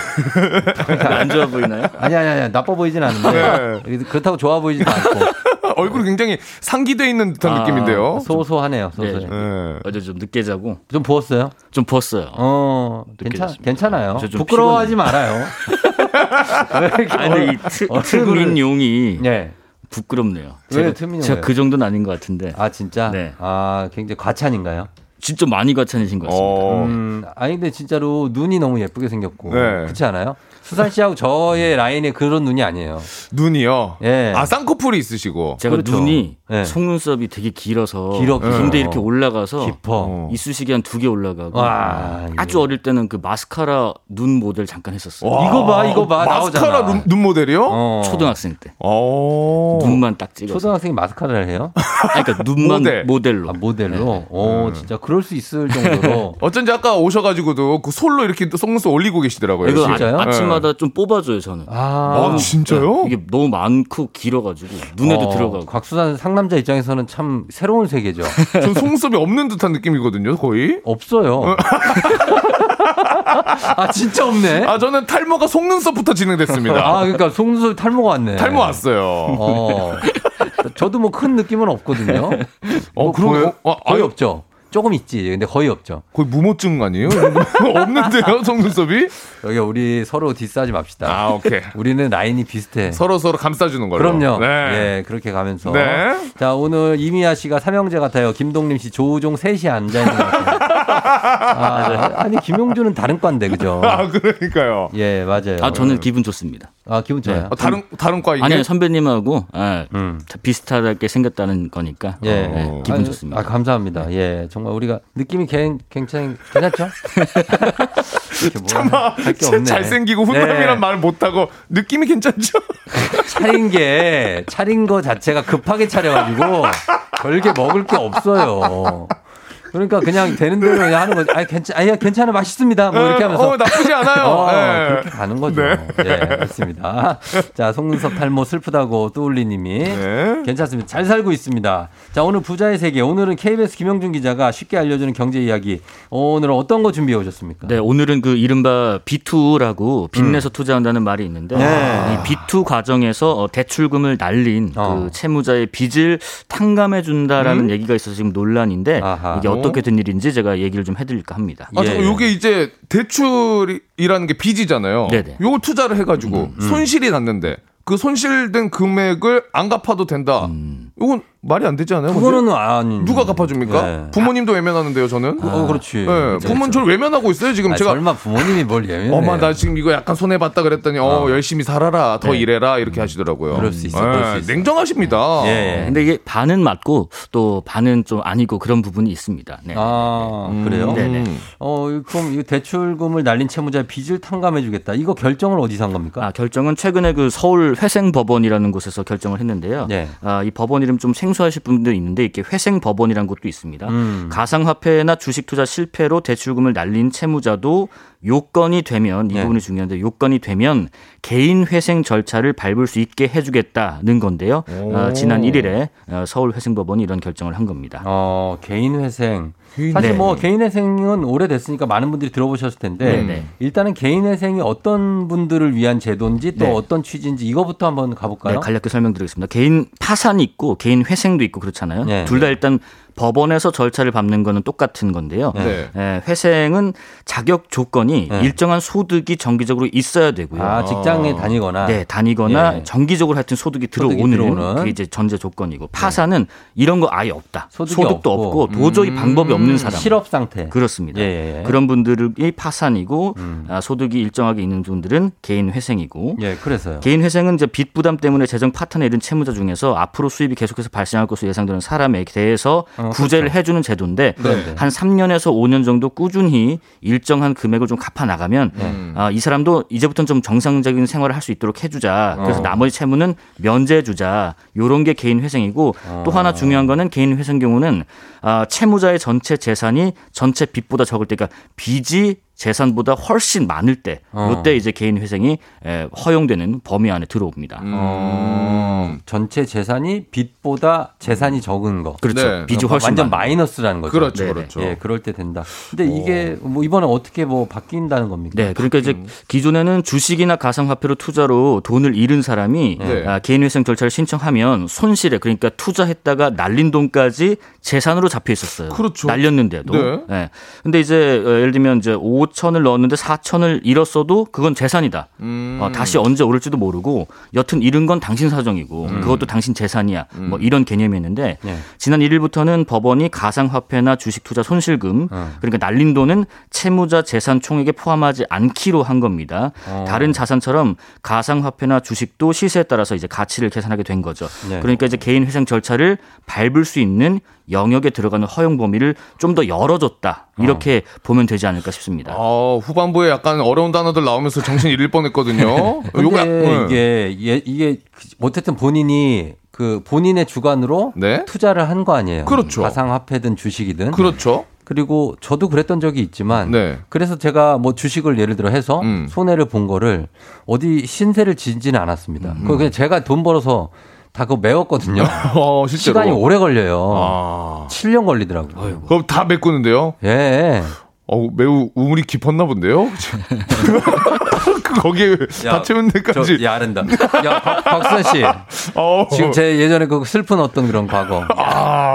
*laughs* 안 좋아 보이 나요? *laughs* 아니, 아니, 아니, 나빠 보이진 않은데. 그렇다고 좋아 보이지도 않고. *laughs* 얼굴이 굉장히 상기돼 있는 듯한 아, 느낌인데요 소소하네요, 네. 소소해. 네. 어제 좀 늦게 자고 좀 부었어요? 좀 부었어요. 어, 괜찮. 괜찮아요. 부끄러워하지 말아요. *laughs* 아니, 이 트, 얼굴을- 트민 용이 예. 부끄럽네요. 왜 제가, 제가? 그 정도는 아닌 것 같은데. 아, 진짜? 네. 아, 굉장히 과찬인가요? 진짜 많이 과찬이신 것 같습니다. 어. 음, 아니, 근데 진짜로 눈이 너무 예쁘게 생겼고. 네. 그렇지 않아요? 수산 씨하고 저의 라인에 그런 눈이 아니에요. 눈이요 예. 아 쌍꺼풀이 있으시고 제가 그렇죠. 눈이 네. 속눈썹이 되게 길어서 길어. 근데 이렇게 올라가서 깊어. 이쑤시개 한 두 개 올라가고 와, 아주 어릴 때는 그 마스카라 눈 모델 잠깐 했었어요. 와, 이거 봐, 이거 봐, 마스카라 나오잖아. 눈, 눈 모델이요 어. 초등학생 때 어. 눈만 딱 찍어서. 초등학생이 마스카라를 해요? *laughs* 아니, 그러니까 눈만 모델. 모델로. 아, 모델로? 네. 오, 진짜 그럴 수 있을 정도로. *laughs* 어쩐지 아까 오셔가지고도 그 솔로 이렇게 또 속눈썹 올리고 계시더라고요. 이거 진짜요? 아, 아침마다 좀 뽑아줘요 저는. 아, 아, 진짜요? 이게 너무 많고 길어가지고 눈에도 어, 들어가고. 곽수산 상남자 입장에서는 참 새로운 세계죠. *laughs* 전 속눈썹이 없는 듯한 느낌이거든요, 거의. 없어요. *laughs* 아, 진짜 없네. 아, 저는 탈모가 속눈썹부터 진행됐습니다. 아, 그러니까 속눈썹 탈모가 왔네. 탈모 왔어요. 어. 저도 뭐 큰 느낌은 없거든요. 어, 뭐 그럼, 거의, 어, 아, 거의 아유. 없죠. 조금 있지. 근데 거의 없죠. 거의 무모증 아니에요? *laughs* 없는데요, 속눈썹이? 여기 우리 서로 디스하지 맙시다. 아, 오케이. *laughs* 우리는 라인이 비슷해. 서로 서로 감싸주는 걸로. 그럼요. 네. 예, 그렇게 가면서. 네. 자, 오늘 이미아 씨가 삼형제 같아요. 김동림 씨, 조우종 셋이 앉아있는 것 같아요. 아, 아니, 김용준은 다른 과인데, 그죠? 아, 그러니까요. 예, 맞아요. 아 저는 기분 좋습니다. 아, 기분 좋아요. 어, 다른, 다른 과 이게? 아니요 선배님하고 아, 음. 다 비슷하게 생겼다는 거니까 예. 네, 기분 아, 좋습니다. 아, 감사합니다. 예. 정말 우리가 느낌이 괜, 괜찮, 괜찮죠? 뭐 없네. 잘생기고 훈남이란 네. 말 못하고 느낌이 괜찮죠? *laughs* 차린 게, 차린 거 자체가 급하게 차려가지고 별게 먹을 게 없어요. 그러니까 그냥 되는 대로 그냥 하는 거지. 아니, 괜찮, 아니, 괜찮아, 맛있습니다. 뭐 이렇게 하면서. 어, 나쁘지 않아요. 어, 네. 그렇게 가는 거죠. 네. 예, 그렇습니다. 자, 속눈썹 탈모 슬프다고 뚜울리님이 네. 괜찮습니다. 잘 살고 있습니다. 자, 오늘 부자의 세계. 오늘은 KBS 김영준 기자가 쉽게 알려주는 경제 이야기. 오늘은 어떤 거 준비해 오셨습니까? 네, 오늘은 그 이른바 B2라고 빚내서 투자한다는 말이 있는데 음. 네. 이 B2 과정에서 어, 대출금을 날린 어. 그 채무자의 빚을 탕감해 준다라는 얘기가 있어서 지금 논란인데 음? 아하. 이게 어떻게 된 일인지 제가 얘기를 좀 해드릴까 합니다. 아, 예. 잠깐, 요게 이제 대출이라는 게 빚이잖아요. 네네. 요걸 투자를 해가지고 손실이 났는데 그 손실된 금액을 안 갚아도 된다. 이건 말이 안 되지 않아요? 그거는 아니. 누가 갚아줍니까? 네. 부모님도 외면하는데요, 저는. 어, 그렇지. 네, 부모는 저를 외면하고 있어요, 지금 아, 제가. 설마 부모님이 뭘 *laughs* 예매해? 엄마 나 지금 이거 약간 손해 봤다 그랬더니 어, 열심히 살아라 더 네. 일해라 이렇게 하시더라고요. 그럴 수 있어, 그럴 수 있어. 냉정하십니다. 예. 근데 이게 반은 맞고 또 반은 좀 아니고 그런 부분이 있습니다. 네. 아, 그래요? 네네. 어, 그럼 이 대출금을 날린 채무자의 빚을 탕감해 주겠다. 이거 결정을 어디서 한 겁니까? 아, 결정은 최근에 그 서울 회생법원이라는 곳에서 결정을 했는데요. 네. 아, 이 법원 이름 좀 생 소하실 분도 있는데 이게 회생 법원이라는 곳도 있습니다. 음. 가상화폐나 주식 투자 실패로 대출금을 날린 채무자도 요건이 되면 이 네. 부분이 중요한데 요건이 되면 개인 회생 절차를 밟을 수 있게 해주겠다는 건데요. 아, 지난 1일에 서울 회생법원이 이런 결정을 한 겁니다. 어, 개인 회생. 사실 네. 뭐 개인 회생은 오래됐으니까 많은 분들이 들어보셨을 텐데 네, 네. 일단은 개인 회생이 어떤 분들을 위한 제도인지 또 네. 어떤 취지인지 이거부터 한번 가볼까요? 네, 간략히 설명드리겠습니다. 개인 파산이 있고 개인 회생도 있고 그렇잖아요. 네. 둘다 일단 법원에서 절차를 밟는 거는 똑같은 건데요. 네. 예, 회생은 자격 조건이 네. 일정한 소득이 정기적으로 있어야 되고요. 아, 직장에 다니거나. 네, 다니거나 예. 정기적으로 하여튼 소득이 들어오는, 들어오는. 네. 그게 이제 전제 조건이고 파산은 이런 거 아예 없다. 소득이 소득도 없고. 없고, 도저히 방법이 없는 사람. 실업 상태. 그렇습니다. 예, 예, 예. 그런 분들이 파산이고 음. 아, 소득이 일정하게 있는 분들은 개인 회생이고 예, 그래서요. 개인 회생은 이제 빚 부담 때문에 재정 파탄에 이른 채무자 중에서 앞으로 수입이 계속해서 발생할 것으로 예상되는 사람에 대해서 어, 구제를 그렇죠. 해주는 제도인데 네. 한 3년에서 5년 정도 꾸준히 일정한 금액을 좀 갚아 나가면 네. 아, 이 사람도 이제부터는 좀 정상적인 생활을 할 수 있도록 해주자. 그래서 어. 나머지 채무는 면제해주자. 요런 게 개인 회생이고 어. 또 하나 중요한 거는 개인 회생 경우는 아, 채무자의 전체 재산이 전체 빚보다 적을 때, 그러니까 빚이 재산보다 훨씬 많을 때, 어. 요때 이제 개인 회생이 에, 허용되는 범위 안에 들어옵니다. 어, 전체 재산이 빚보다 재산이 적은 거. 그렇죠. 네. 빚이 훨씬 완전 많은 마이너스라는 거죠. 그렇죠, 네네. 그렇죠. 예, 그럴 때 된다. 근데 이게 뭐 이번에 어떻게 뭐 바뀐다는 겁니까? 네, 그러니까 이제 기존에는 주식이나 가상화폐로 투자로 돈을 잃은 사람이 네. 아, 개인회생 절차를 신청하면 손실에 그러니까 투자했다가 날린 돈까지 재산으로 잡혀 있었어요. 그렇죠. 날렸는데도. 네. 네. 근데 이제 어, 예를 들면 이제 5 천을 넣었는데 4천을 잃었어도 그건 재산이다. 음. 어, 다시 언제 오를지도 모르고 여튼 잃은 건 당신 사정이고 그것도 당신 재산이야. 뭐 이런 개념이었는데 네. 지난 1일부터는 법원이 가상화폐나 주식 투자 손실금 어. 그러니까 날린 돈은 채무자 재산 총액에 포함하지 않기로 한 겁니다. 어. 다른 자산처럼 가상화폐나 주식도 시세에 따라서 이제 가치를 계산하게 된 거죠. 네. 그러니까 이제 개인 회생 절차를 밟을 수 있는 영역에 들어가는 허용 범위를 좀 더 열어줬다. 이렇게 보면 되지 않을까 싶습니다. 어, 후반부에 약간 어려운 단어들 나오면서 정신 잃을 뻔했거든요. 근데 *laughs* 요거 약- 네. 이게 예, 이게 어쨌든 본인이 그 본인의 주관으로 네? 투자를 한 거 아니에요. 그렇죠. 가상화폐든 주식이든. 그렇죠. 그리고 저도 그랬던 적이 있지만 네. 그래서 제가 뭐 주식을 예를 들어 해서 음. 손해를 본 거를 어디 신세를 지지는 않았습니다. 음. 그냥 제가 돈 벌어서 다 그거 메웠거든요. *laughs* 어. 시간이 오래 걸려요. 아. 7년 걸리더라고요. 그럼 다 메꾸는데요? 예. 어, 매우 우물이 깊었나 본데요? 그 *laughs* 거기에 다 채운 데까지. 저, 야, 아른다. 야, 박, 박수현 씨. *laughs* 어. 지금 제 예전에 그 슬픈 어떤 그런 과거.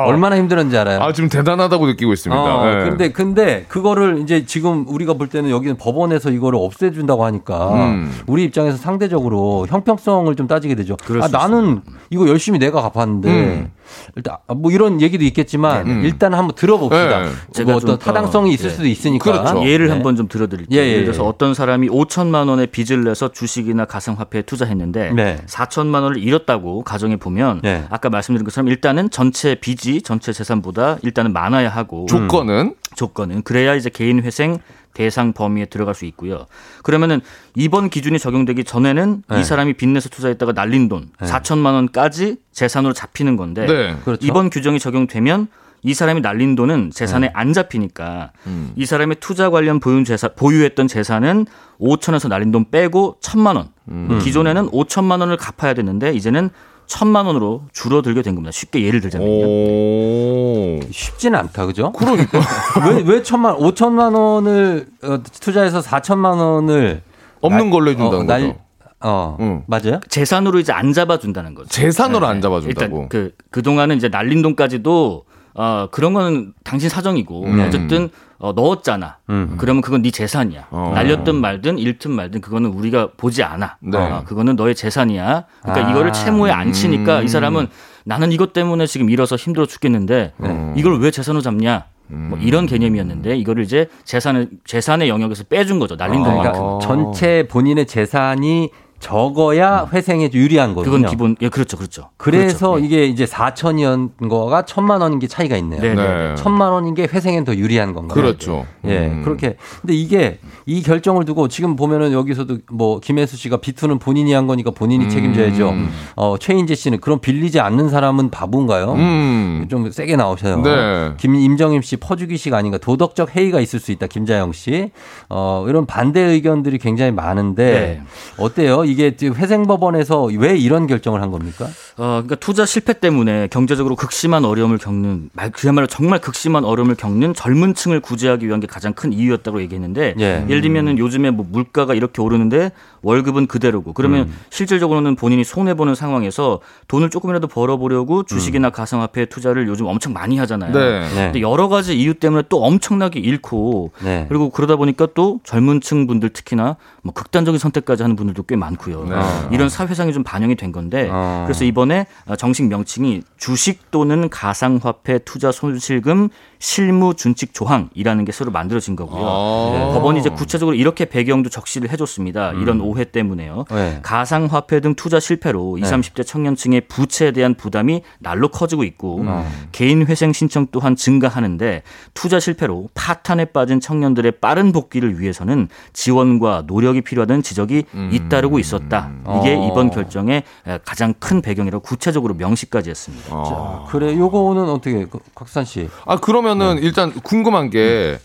얼마나 힘들었는지 알아요? 아, 지금 대단하다고 느끼고 있습니다. 어, 네. 근데 근데 그거를 이제 지금 우리가 볼 때는 여기는 법원에서 이거를 없애준다고 하니까 음. 우리 입장에서 상대적으로 형평성을 좀 따지게 되죠. 아수 나는 이거 열심히 내가 갚았는데 음. 일단 뭐 이런 얘기도 있겠지만 음. 일단 한번 들어봅시다. 네. 뭐 제가 어떤 좀, 타당성이 어, 있을 네. 수도 있으니까. 그렇죠. 예를 네. 한번 좀 들어드릴게요. 예, 예, 예를 들어서 예. 어떤 사람이 5천만 원의 빚을 내서 주식이나 가상화폐에 투자했는데 네. 4천만 원을 잃었다고 가정해 보면 네. 아까 말씀드린 것처럼 일단은 전체 빚이 전체 재산보다 일단은 많아야 하고 조건은 조건은 그래야 이제 개인 회생 대상 범위에 들어갈 수 있고요. 그러면은 이번 기준이 적용되기 전에는 네. 이 사람이 빚내서 투자했다가 날린 돈 네. 4천만 원까지 재산으로 잡히는 건데 네. 그렇죠. 이번 규정이 적용되면 이 사람이 날린 돈은 재산에 네. 안 잡히니까 음. 이 사람의 투자 관련 보유 재산 보유했던 재산은 5천에서 날린 돈 빼고 천만 원. 음. 기존에는 5천만 원을 갚아야 되는데 이제는 천만 원으로 줄어들게 된 겁니다. 쉽게 예를 들자면요. 오. 쉽지는 않다, 그죠? 그러니까. *laughs* 왜, 왜 천만, 오천만 원을 어, 투자해서 사천만 원을 없는 날- 걸로 해준다는 날- 거죠. 어, 응. 맞아요? 재산으로 이제 안 잡아준다는 거죠. 재산으로 네, 안 네. 잡아준다고. 일단 그 그동안은 이제 날린 돈까지도 어 그런 거는 당신 사정이고 음. 어쨌든 어, 넣었잖아. 음. 그러면 그건 네 재산이야. 어. 날렸든 말든 잃든 말든 그거는 우리가 보지 않아. 네. 어, 그거는 너의 재산이야. 그러니까 아. 이거를 채무에 안 치니까 음. 이 사람은 나는 이것 때문에 지금 잃어서 힘들어 죽겠는데 네. 이걸 왜 재산으로 잡냐? 뭐 음. 이런 개념이었는데 이거를 이제 재산을 재산의 영역에서 빼준 거죠. 날린 돈 그러니까 만큼. 전체 본인의 재산이 적어야 회생에 유리한 거군요. 그건 기본 예 그렇죠. 그렇죠. 그래서 그렇죠. 예. 이게 이제 4천이었던 거가 천만 원인 게 차이가 있네요. 네, 네. 천만 원인 게 회생엔 더 유리한 건가요? 그렇죠. 예, 음. 그렇게. 근데 이게 이 결정을 두고 지금 보면은 여기서도 뭐 김혜수 씨가 비투는 본인이 한 거니까 본인이 음. 책임져야죠. 어, 최인재 씨는 그럼 빌리지 않는 사람은 바본가요? 음. 좀 세게 나오셔요. 네. 김 임정임 씨 퍼주기식 아닌가 도덕적 해이가 있을 수 있다. 김자영 씨. 어, 이런 반대 의견들이 굉장히 많은데 네. 어때요? 이게 회생법원에서 왜 이런 결정을 한 겁니까? 어, 그러니까 투자 실패 때문에 경제적으로 극심한 어려움을 겪는 말 그야말로 정말 극심한 어려움을 겪는 젊은 층을 구제하기 위한 게 가장 큰 이유였다고 얘기했는데 예. 예를 들면은 요즘에 뭐 물가가 이렇게 오르는데 월급은 그대로고 그러면 음. 실질적으로는 본인이 손해 보는 상황에서 돈을 조금이라도 벌어 보려고 주식이나 가상화폐 투자를 요즘 엄청 많이 하잖아요. 네. 네. 근데 여러 가지 이유 때문에 또 엄청나게 잃고 네. 그리고 그러다 보니까 또 젊은 층 분들 특히나 뭐 극단적인 선택까지 하는 분들도 꽤 많고요. 네. 이런 사회상이 좀 반영이 된 건데 어. 그래서 이번에 정식 명칭이 주식 또는 가상화폐 투자 손실금 실무 준칙 조항이라는 게 새로 만들어진 거고요. 아. 네, 법원이 이제 구체적으로 이렇게 배경도 적시를 해줬습니다. 이런 오해 때문에요. 네. 가상화폐 등 투자 실패로 20, 네. 30대 청년층의 부채에 대한 부담이 날로 커지고 있고 어. 개인 회생 신청 또한 증가하는데 투자 실패로 파탄에 빠진 청년들의 빠른 복귀를 위해서는 지원과 노력이 필요하다는 지적이 잇따르고 있었다. 이게 어. 이번 결정의 가장 큰 배경 이라고 구체적으로 명시까지 했습니다. 아. 그래, 요거는 어떻게, 그, 곽산 씨. 아 그러면은 네. 일단 궁금한 게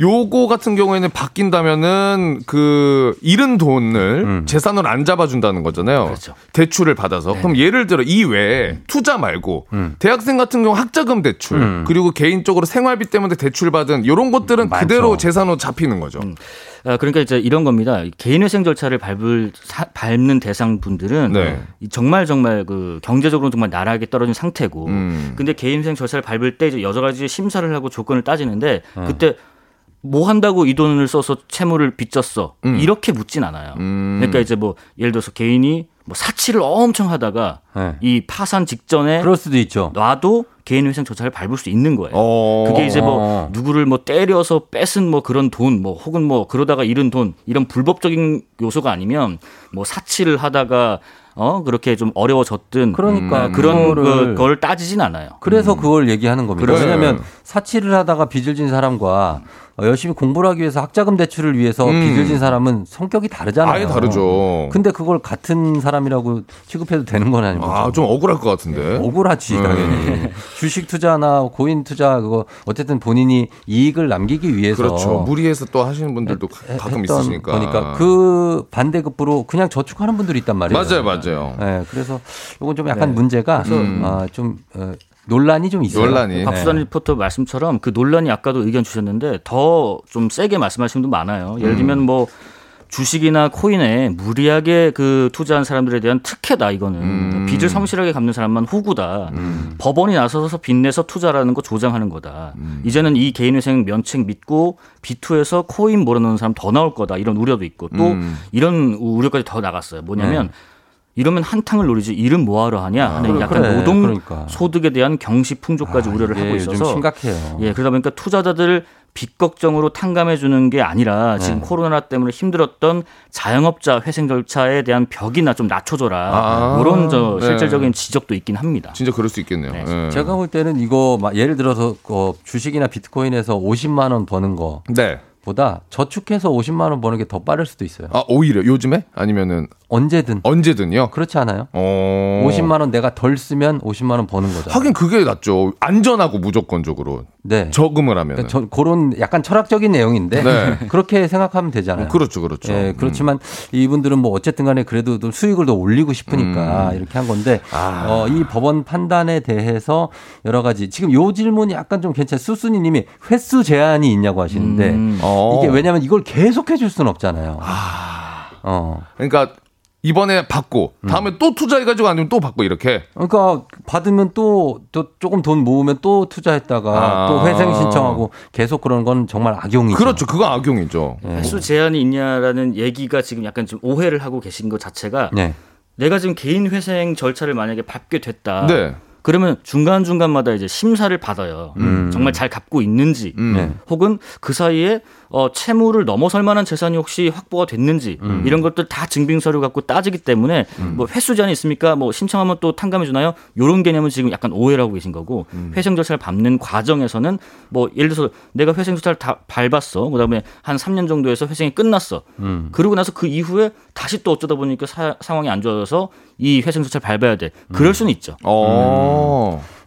요거 같은 경우에는 바뀐다면은 그 잃은 돈을 음. 재산으로 안 잡아준다는 거잖아요. 그렇죠. 대출을 받아서 그럼 예를 들어 이 외에 투자 말고 음. 대학생 같은 경우 학자금 대출 음. 그리고 개인적으로 생활비 때문에 대출 받은 이런 것들은 많죠. 그대로 재산으로 잡히는 거죠. 아, 그러니까 이제 이런 겁니다. 개인회생 절차를 밟을 사- 밟는 대상 분들은 네. 정말 정말 그 경제적으로 정말 나락에 떨어진 상태고, 음. 근데 개인회생 절차를 밟을 때 이제 여러 가지 심사를 하고 조건을 따지는데 네. 그때 뭐 한다고 이 돈을 써서 채무를 빚졌어 음. 이렇게 묻진 않아요. 음. 그러니까 이제 뭐 예를 들어서 개인이 뭐 사치를 엄청 하다가 네. 이 파산 직전에 그럴 수도 있죠. 놔도 개인회생 절차를 밟을 수 있는 거예요. 어. 그게 이제 뭐 어. 누구를 뭐 때려서 뺏은 뭐 그런 돈, 뭐 혹은 뭐 그러다가 잃은 돈 이런 불법적인 요소가 아니면 뭐 사치를 하다가 어 그렇게 좀 어려워졌든 그러니까 음, 그런 그거를- 그- 걸 따지진 않아요. 그래서 그걸 얘기하는 겁니다. 그래요. 왜냐하면 사치를 하다가 빚을 진 사람과 어, 열심히 공부를 하기 위해서 학자금 대출을 위해서 음. 빚을 진 사람은 성격이 다르잖아요. 아예 다르죠. 근데 그걸 같은 사람이라고 취급해도 되는 건 아니고. 아좀 억울할 것 같은데. 억울하지 음. 당연히 *laughs* 주식 투자나 고인 투자 그거 어쨌든 본인이 이익을 남기기 위해서 그렇죠. 무리해서 또 하시는 분들도 해- 가끔 했던 있으시니까. 거니까 그 반대급부로 그냥 저축하는 분들이 있단 말이에요. 맞아요, 맞아요. 네, 그래서 이건 좀 약간 네. 문제가 음. 어, 좀 어, 논란이 좀 있어요. 논란이. 박수단 리포터 말씀처럼 그 논란이 아까도 의견 주셨는데 더 좀 세게 말씀하시는 분도 많아요. 예를 들면 뭐 주식이나 코인에 무리하게 그 투자한 사람들에 대한 특혜다 이거는 음. 빚을 성실하게 갚는 사람만 호구다. 법원이 나서서 빚내서 투자라는 거 조장하는 거다. 음. 이제는 이 개인회생 면책 믿고 비투에서 코인 몰아넣는 사람 더 나올 거다 이런 우려도 있고 또 음. 이런 우려까지 더 나갔어요. 뭐냐면 네. 이러면 한탕을 노리지 일은 뭐하러 하냐 하는 그래, 약간 그래, 노동 그러니까. 소득에 대한 경시 풍조까지 아, 우려를 하고 있어서 심각해요. 예, 그러다 보니까 투자자들을 빚 걱정으로 탕감해 주는 게 아니라 지금 네. 코로나 때문에 힘들었던 자영업자 회생 절차에 대한 벽이나 좀 낮춰줘라. 아, 이런 저 네. 실질적인 지적도 있긴 합니다. 진짜 그럴 수 있겠네요. 네. 예. 제가 볼 때는 이거 막 예를 들어서 어, 주식이나 비트코인에서 50만 원 버는 거 네. 보다 저축해서 50만 원 버는 게 더 빠를 수도 있어요. 아 오히려 요즘에 아니면은 언제든 언제든요. 그렇지 않아요? 어. 50만 원 내가 덜 쓰면 50만 원 버는 거죠. 하긴 그게 낫죠. 안전하고 무조건적으로 네. 저금을 하면. 그러니까 저, 그런 약간 철학적인 내용인데 네. *laughs* 그렇게 생각하면 되잖아요. 그렇죠, 그렇죠. 예, 그렇지만 이분들은 뭐 어쨌든 간에 그래도 좀 수익을 더 올리고 싶으니까 이렇게 한 건데 음. 아. 어, 이 법원 판단에 대해서 여러 가지 지금 요 질문이 약간 좀 괜찮아요. 수순이 님이 횟수 제한이 있냐고 하시는데 음. 어. 이게 왜냐면 이걸 계속 해줄 수는 없잖아요. 어. 그러니까 이번에 받고 음. 다음에 또 투자해가지고 아니면 또 받고 이렇게. 그러니까 받으면 또, 또 조금 돈 모으면 또 투자했다가 아. 또 회생 신청하고 계속 그런 건 정말 악용이죠. 그렇죠. 그거 악용이죠. 예. 횟수 제한이 있냐라는 얘기가 지금 약간 좀 오해를 하고 계신 것 자체가 네. 내가 지금 개인 회생 절차를 만약에 밟게 됐다. 네. 그러면 중간 중간마다 이제 심사를 받아요. 음. 정말 잘 갚고 있는지, 음. 네. 혹은 그 사이에 어, 채무를 넘어설 만한 재산이 혹시 확보가 됐는지 음. 이런 것들 다 증빙 서류 갖고 따지기 때문에 뭐 횟수 제한이 있습니까? 뭐 신청하면 또 탕감해 주나요? 요런 개념은 지금 약간 오해를 하고 계신 거고 음. 회생 절차를 밟는 과정에서는 뭐 예를 들어서 내가 회생 절차를 다 밟았어. 그다음에 한 3년 정도 해서 회생이 끝났어. 음. 그러고 나서 그 이후에 다시 또 어쩌다 보니까 사- 상황이 안 좋아져서 이 회생 절차를 밟아야 돼. 그럴 수는 있죠.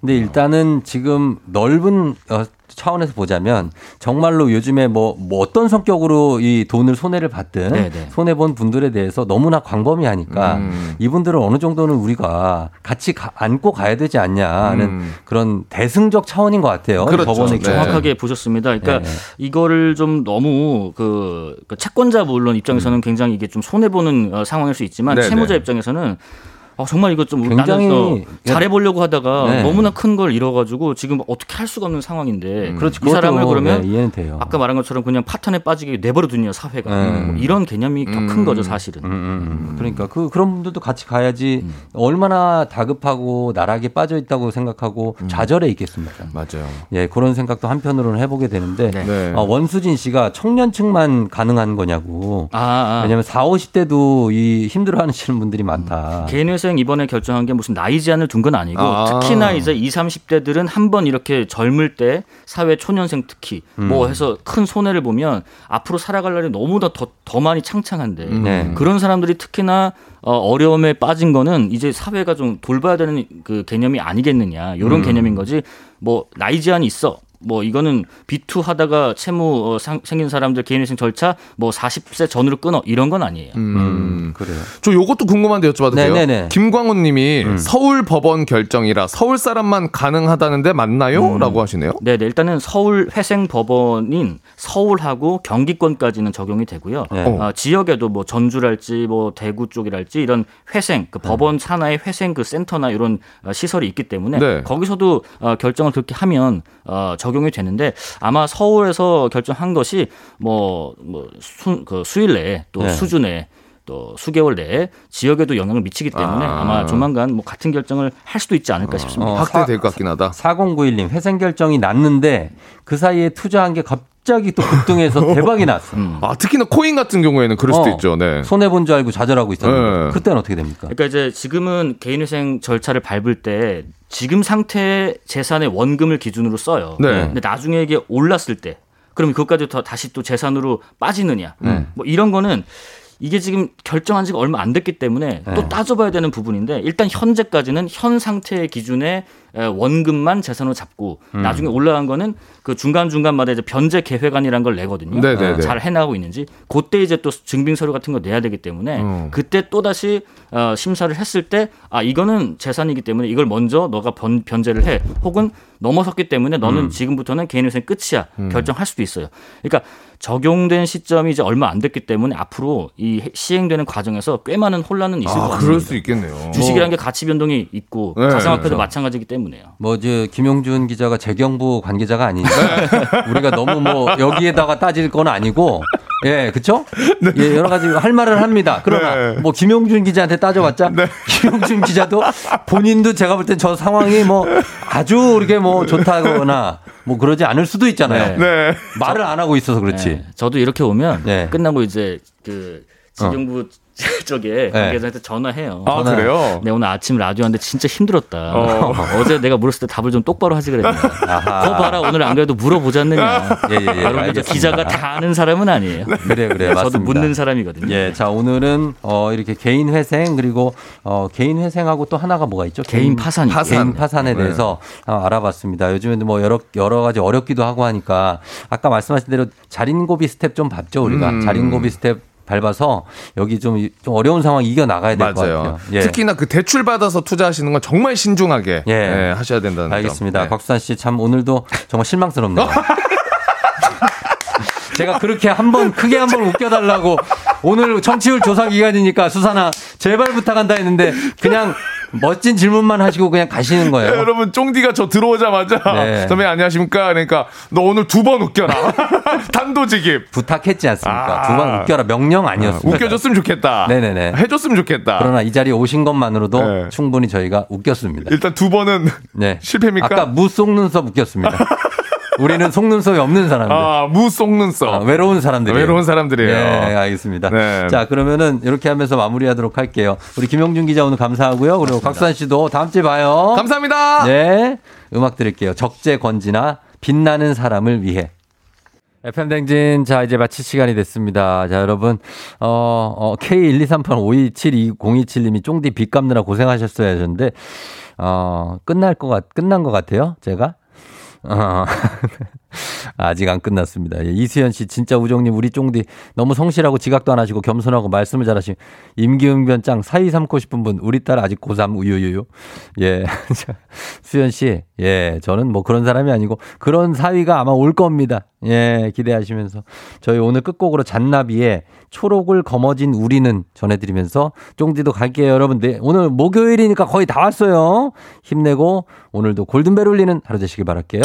어. 근데 일단은 지금 넓은 어, 차원에서 보자면 정말로 요즘에 뭐, 뭐 어떤 성격으로 이 돈을 손해를 받든 네네. 손해 본 분들에 대해서 너무나 광범위하니까 음. 이분들은 어느 정도는 우리가 같이 가- 안고 가야 되지 않냐는 음. 그런 대승적 차원인 것 같아요. 그렇죠. 법원의 네. 정확하게 보셨습니다. 그러니까 네. 이거를 좀 너무 그, 그 채권자 물론 음. 입장에서는 굉장히 이게 좀 손해 보는 어, 상황일 수 있지만 네네. 채무자 입장에서는 어, 정말 이거 좀 굉장히 나는 어, 잘해보려고 하다가 네. 너무나 큰 걸 잃어가지고 지금 어떻게 할 수가 없는 상황인데 그렇지. 이 사람을 그것도, 그러면 네, 이해는 돼요. 아까 말한 것처럼 그냥 파탄에 빠지게 내버려 두냐 사회가 음. 뭐 이런 개념이 더큰 거죠 사실은. 음, 음. 그러니까 그 그런 분들도 같이 가야지 얼마나 다급하고 나락에 빠져 있다고 생각하고 좌절해 있겠습니까? 맞아요. 예, 그런 생각도 한편으로는 해보게 되는데 네. 어, 원수진 씨가 청년층만 가능한 거냐고. 아, 아. 왜냐면 4, 50대도 이 힘들어하시는 분들이 많다. 개인 회생 이번에 결정한 게 무슨 나이 제한을 둔 건 아니고 아. 특히나 이제 20, 30대들은 한 번 이렇게 젊을 때 사회 초년생 특히 음. 뭐 해서 큰 손해를 보면 앞으로 살아갈 날이 너무나 더, 더 많이 창창한데 네. 그런 사람들이 특히나 어, 어려움에 빠진 거는 이제 사회가 좀 돌봐야 되는 그 개념이 아니겠느냐 이런 음. 개념인 거지 뭐 나이 제한이 있어 뭐 이거는 비투 하다가 채무 어, 상- 생긴 사람들 개인회생 절차 뭐 40세 전으로 끊어 이런 건 아니에요. 음. 그래요. 저 요것도 궁금한데 여쭤봐도 돼요? 네네네. 김광훈 님이 음. 서울 법원 결정이라 서울 사람만 가능하다는데 맞나요? 음. 라고 하시네요. 네, 네, 일단은 서울 회생 법원인 서울하고 경기권까지는 적용이 되고요. 네. 어, 지역에도 뭐 전주랄지 뭐 대구 쪽이랄지 이런 회생 네. 그 법원 산하의 회생 그 센터나 이런 어, 시설이 있기 때문에 네. 거기서도 어, 결정을 그렇게 하면 어, 적용이 되는데 아마 서울에서 결정한 것이 뭐뭐 그 수일 내에 또 네. 수주 내에 또 수개월 내에 지역에도 영향을 미치기 때문에 아. 아. 마 조만간 뭐 같은 결정을 할 수도 있지 않을까 싶습니다. 어, 확대될 것 같긴 하다. 4091님 회생 결정이 났는데 그 사이에 투자한 게 갑 자기 또 급등해서 *laughs* 대박이 났어. 아, 특히나 코인 같은 경우에는 그럴 수도 어. 있죠. 네. 손해 본 줄 알고 좌절하고 있었는데 네. 그때는 어떻게 됩니까? 그러니까 이제 지금은 개인회생 절차를 밟을 때 지금 상태 재산의 원금을 기준으로 써요. 네. 근데 나중에 이게 올랐을 때 그럼 그것까지 더 다시 또 재산으로 빠지느냐? 네. 뭐 이런 거는 이게 지금 결정한 지가 얼마 안 됐기 때문에 네. 또 따져봐야 되는 부분인데 일단 현재까지는 현 상태의 기준에 에, 원금만 재산으로 잡고 음. 나중에 올라간 거는 그 중간 중간마다 이제 변제 계획안이란 걸 내거든요. 네네네. 잘 해나가고 있는지 그때 이제 또 증빙 서류 같은 거 내야 되기 때문에 음. 그때 또 다시 어, 심사를 했을 때 아 이거는 재산이기 때문에 이걸 먼저 너가 변, 변제를 해 혹은 넘어섰기 때문에 너는 음. 지금부터는 개인회생 끝이야 음. 결정할 수도 있어요. 그러니까 적용된 시점이 이제 얼마 안 됐기 때문에 앞으로 이 시행되는 과정에서 꽤 많은 혼란은 있을 것 아, 같습니다. 그럴 수 있겠네요. 주식이라는 게 가치 변동이 있고 네, 가상화폐도 그렇죠. 마찬가지이기 때문에 요. 뭐, 저, 김용준 기자가 재경부 관계자가 아니니까 *laughs* 우리가 너무 뭐, 여기에다가 따질 건 아니고, 예, 그쵸? 예, 여러 가지 할 말을 합니다. 그러나, 뭐, 김용준 기자한테 따져봤자, *laughs* 김용준 기자도 본인도 제가 볼 땐 저 상황이 뭐, 아주 이렇게 뭐, 좋다거나, 뭐, 그러지 않을 수도 있잖아요. 네. 말을 안 하고 있어서 그렇지. 네. 저도 이렇게 오면 네. 끝나고 이제 그 지경부 *laughs* 쪽에 관계자한테 전화해요. 아, 그래요? 네, 오늘 아침 라디오 하는데 진짜 힘들었다. 어. *laughs* 어. 제 내가 물었을 때 답을 좀 똑바로 하지 그랬는데. 아하. 거 봐라, 오늘 안 그래도 물어보지 않느냐. 예, 예, 예. 알겠습니다. 기자가 다 아는 사람은 아니에요. 그래, 그래. 저도 맞습니다. 묻는 사람이거든요. 예, 자, 오늘은, 어, 이렇게 개인 회생, 그리고, 어, 개인 회생하고 또 하나가 뭐가 있죠? 개인 파산. 개인 파산에 네. 대해서 어, 알아봤습니다. 요즘에는 뭐 여러, 여러 가지 어렵기도 하고 하니까 아까 말씀하신 대로 자린고비 스텝 좀 밟죠, 우리가. 음. 자린고비 스텝 밟아서 여기 좀, 이- 좀 어려운 상황 이겨 나가야 될 것. 같아요. 예. 특히나 그 대출 받아서 투자하시는 건 정말 신중하게 예. 예, 하셔야 된다는 점. 알겠습니다. 네. 곽수산 씨 참 오늘도 정말 실망스럽네요. *laughs* 제가 그렇게 한번 크게 한 번 웃겨달라고 오늘 청취율 조사 기간이니까 수산아 제발 부탁한다 했는데 그냥 멋진 질문만 하시고 그냥 가시는 네, 거예요. 여러분 쫑디가 저 들어오자마자 네. 선배님 안녕하십니까 그러니까 너 오늘 두 번 웃겨라 *laughs* 단도직입 부탁했지 않습니까? 아. 두번 웃겨라 명령 아니었습니까? 웃겨줬으면 좋겠다 네네네. 해줬으면 좋겠다 그러나 이 자리에 오신 것만으로도 네. 충분히 저희가 웃겼습니다. 일단 두 번은 네. *laughs* 실패입니까? 아까 무 속 눈썹 웃겼습니다. *laughs* 우리는 속눈썹이 없는 사람들. 아 무 속는 써 아, 외로운 사람들이에요. 외로운 사람들이에요 네, 알겠습니다. 네. 자, 그러면은 이렇게 하면서 마무리하도록 할게요. 우리 김용준 기자 오늘 감사하고요. 그리고 곽수산 씨도 다음 주에 봐요. 감사합니다 네. 음악 드릴게요. 적재 건지나 빛나는 사람을 위해. FM 댕진, 자, 이제 마칠 시간이 됐습니다. 자, 여러분, 어, 어, K12385272027님이 쫑디 빚 갚느라 고생하셨어야 하셨는데, 어, 끝날 것 같, 끝난 것 같아요, 제가? 어. *laughs* *laughs* 아직 안 끝났습니다. 예, 이수연 씨, 진짜 우정님, 우리 쫑디 너무 성실하고 지각도 안 하시고 겸손하고 말씀을 잘하시고 임기응 변 짱 사이 삼고 싶은 분, 우리 딸 아직 고3 우유유유. 예. *laughs* 수연 씨, 예, 저는 뭐 그런 사람이 아니고 그런 사위가 아마 올 겁니다. 예, 기대하시면서 저희 오늘 끝곡으로 잔나비의 초록을 거머쥔 우리는 전해드리면서 쫑디도 갈게요, 여러분. 네, 오늘 목요일이니까 거의 다 왔어요. 힘내고 오늘도 골든벨 울리는 하루 되시길 바랄게요.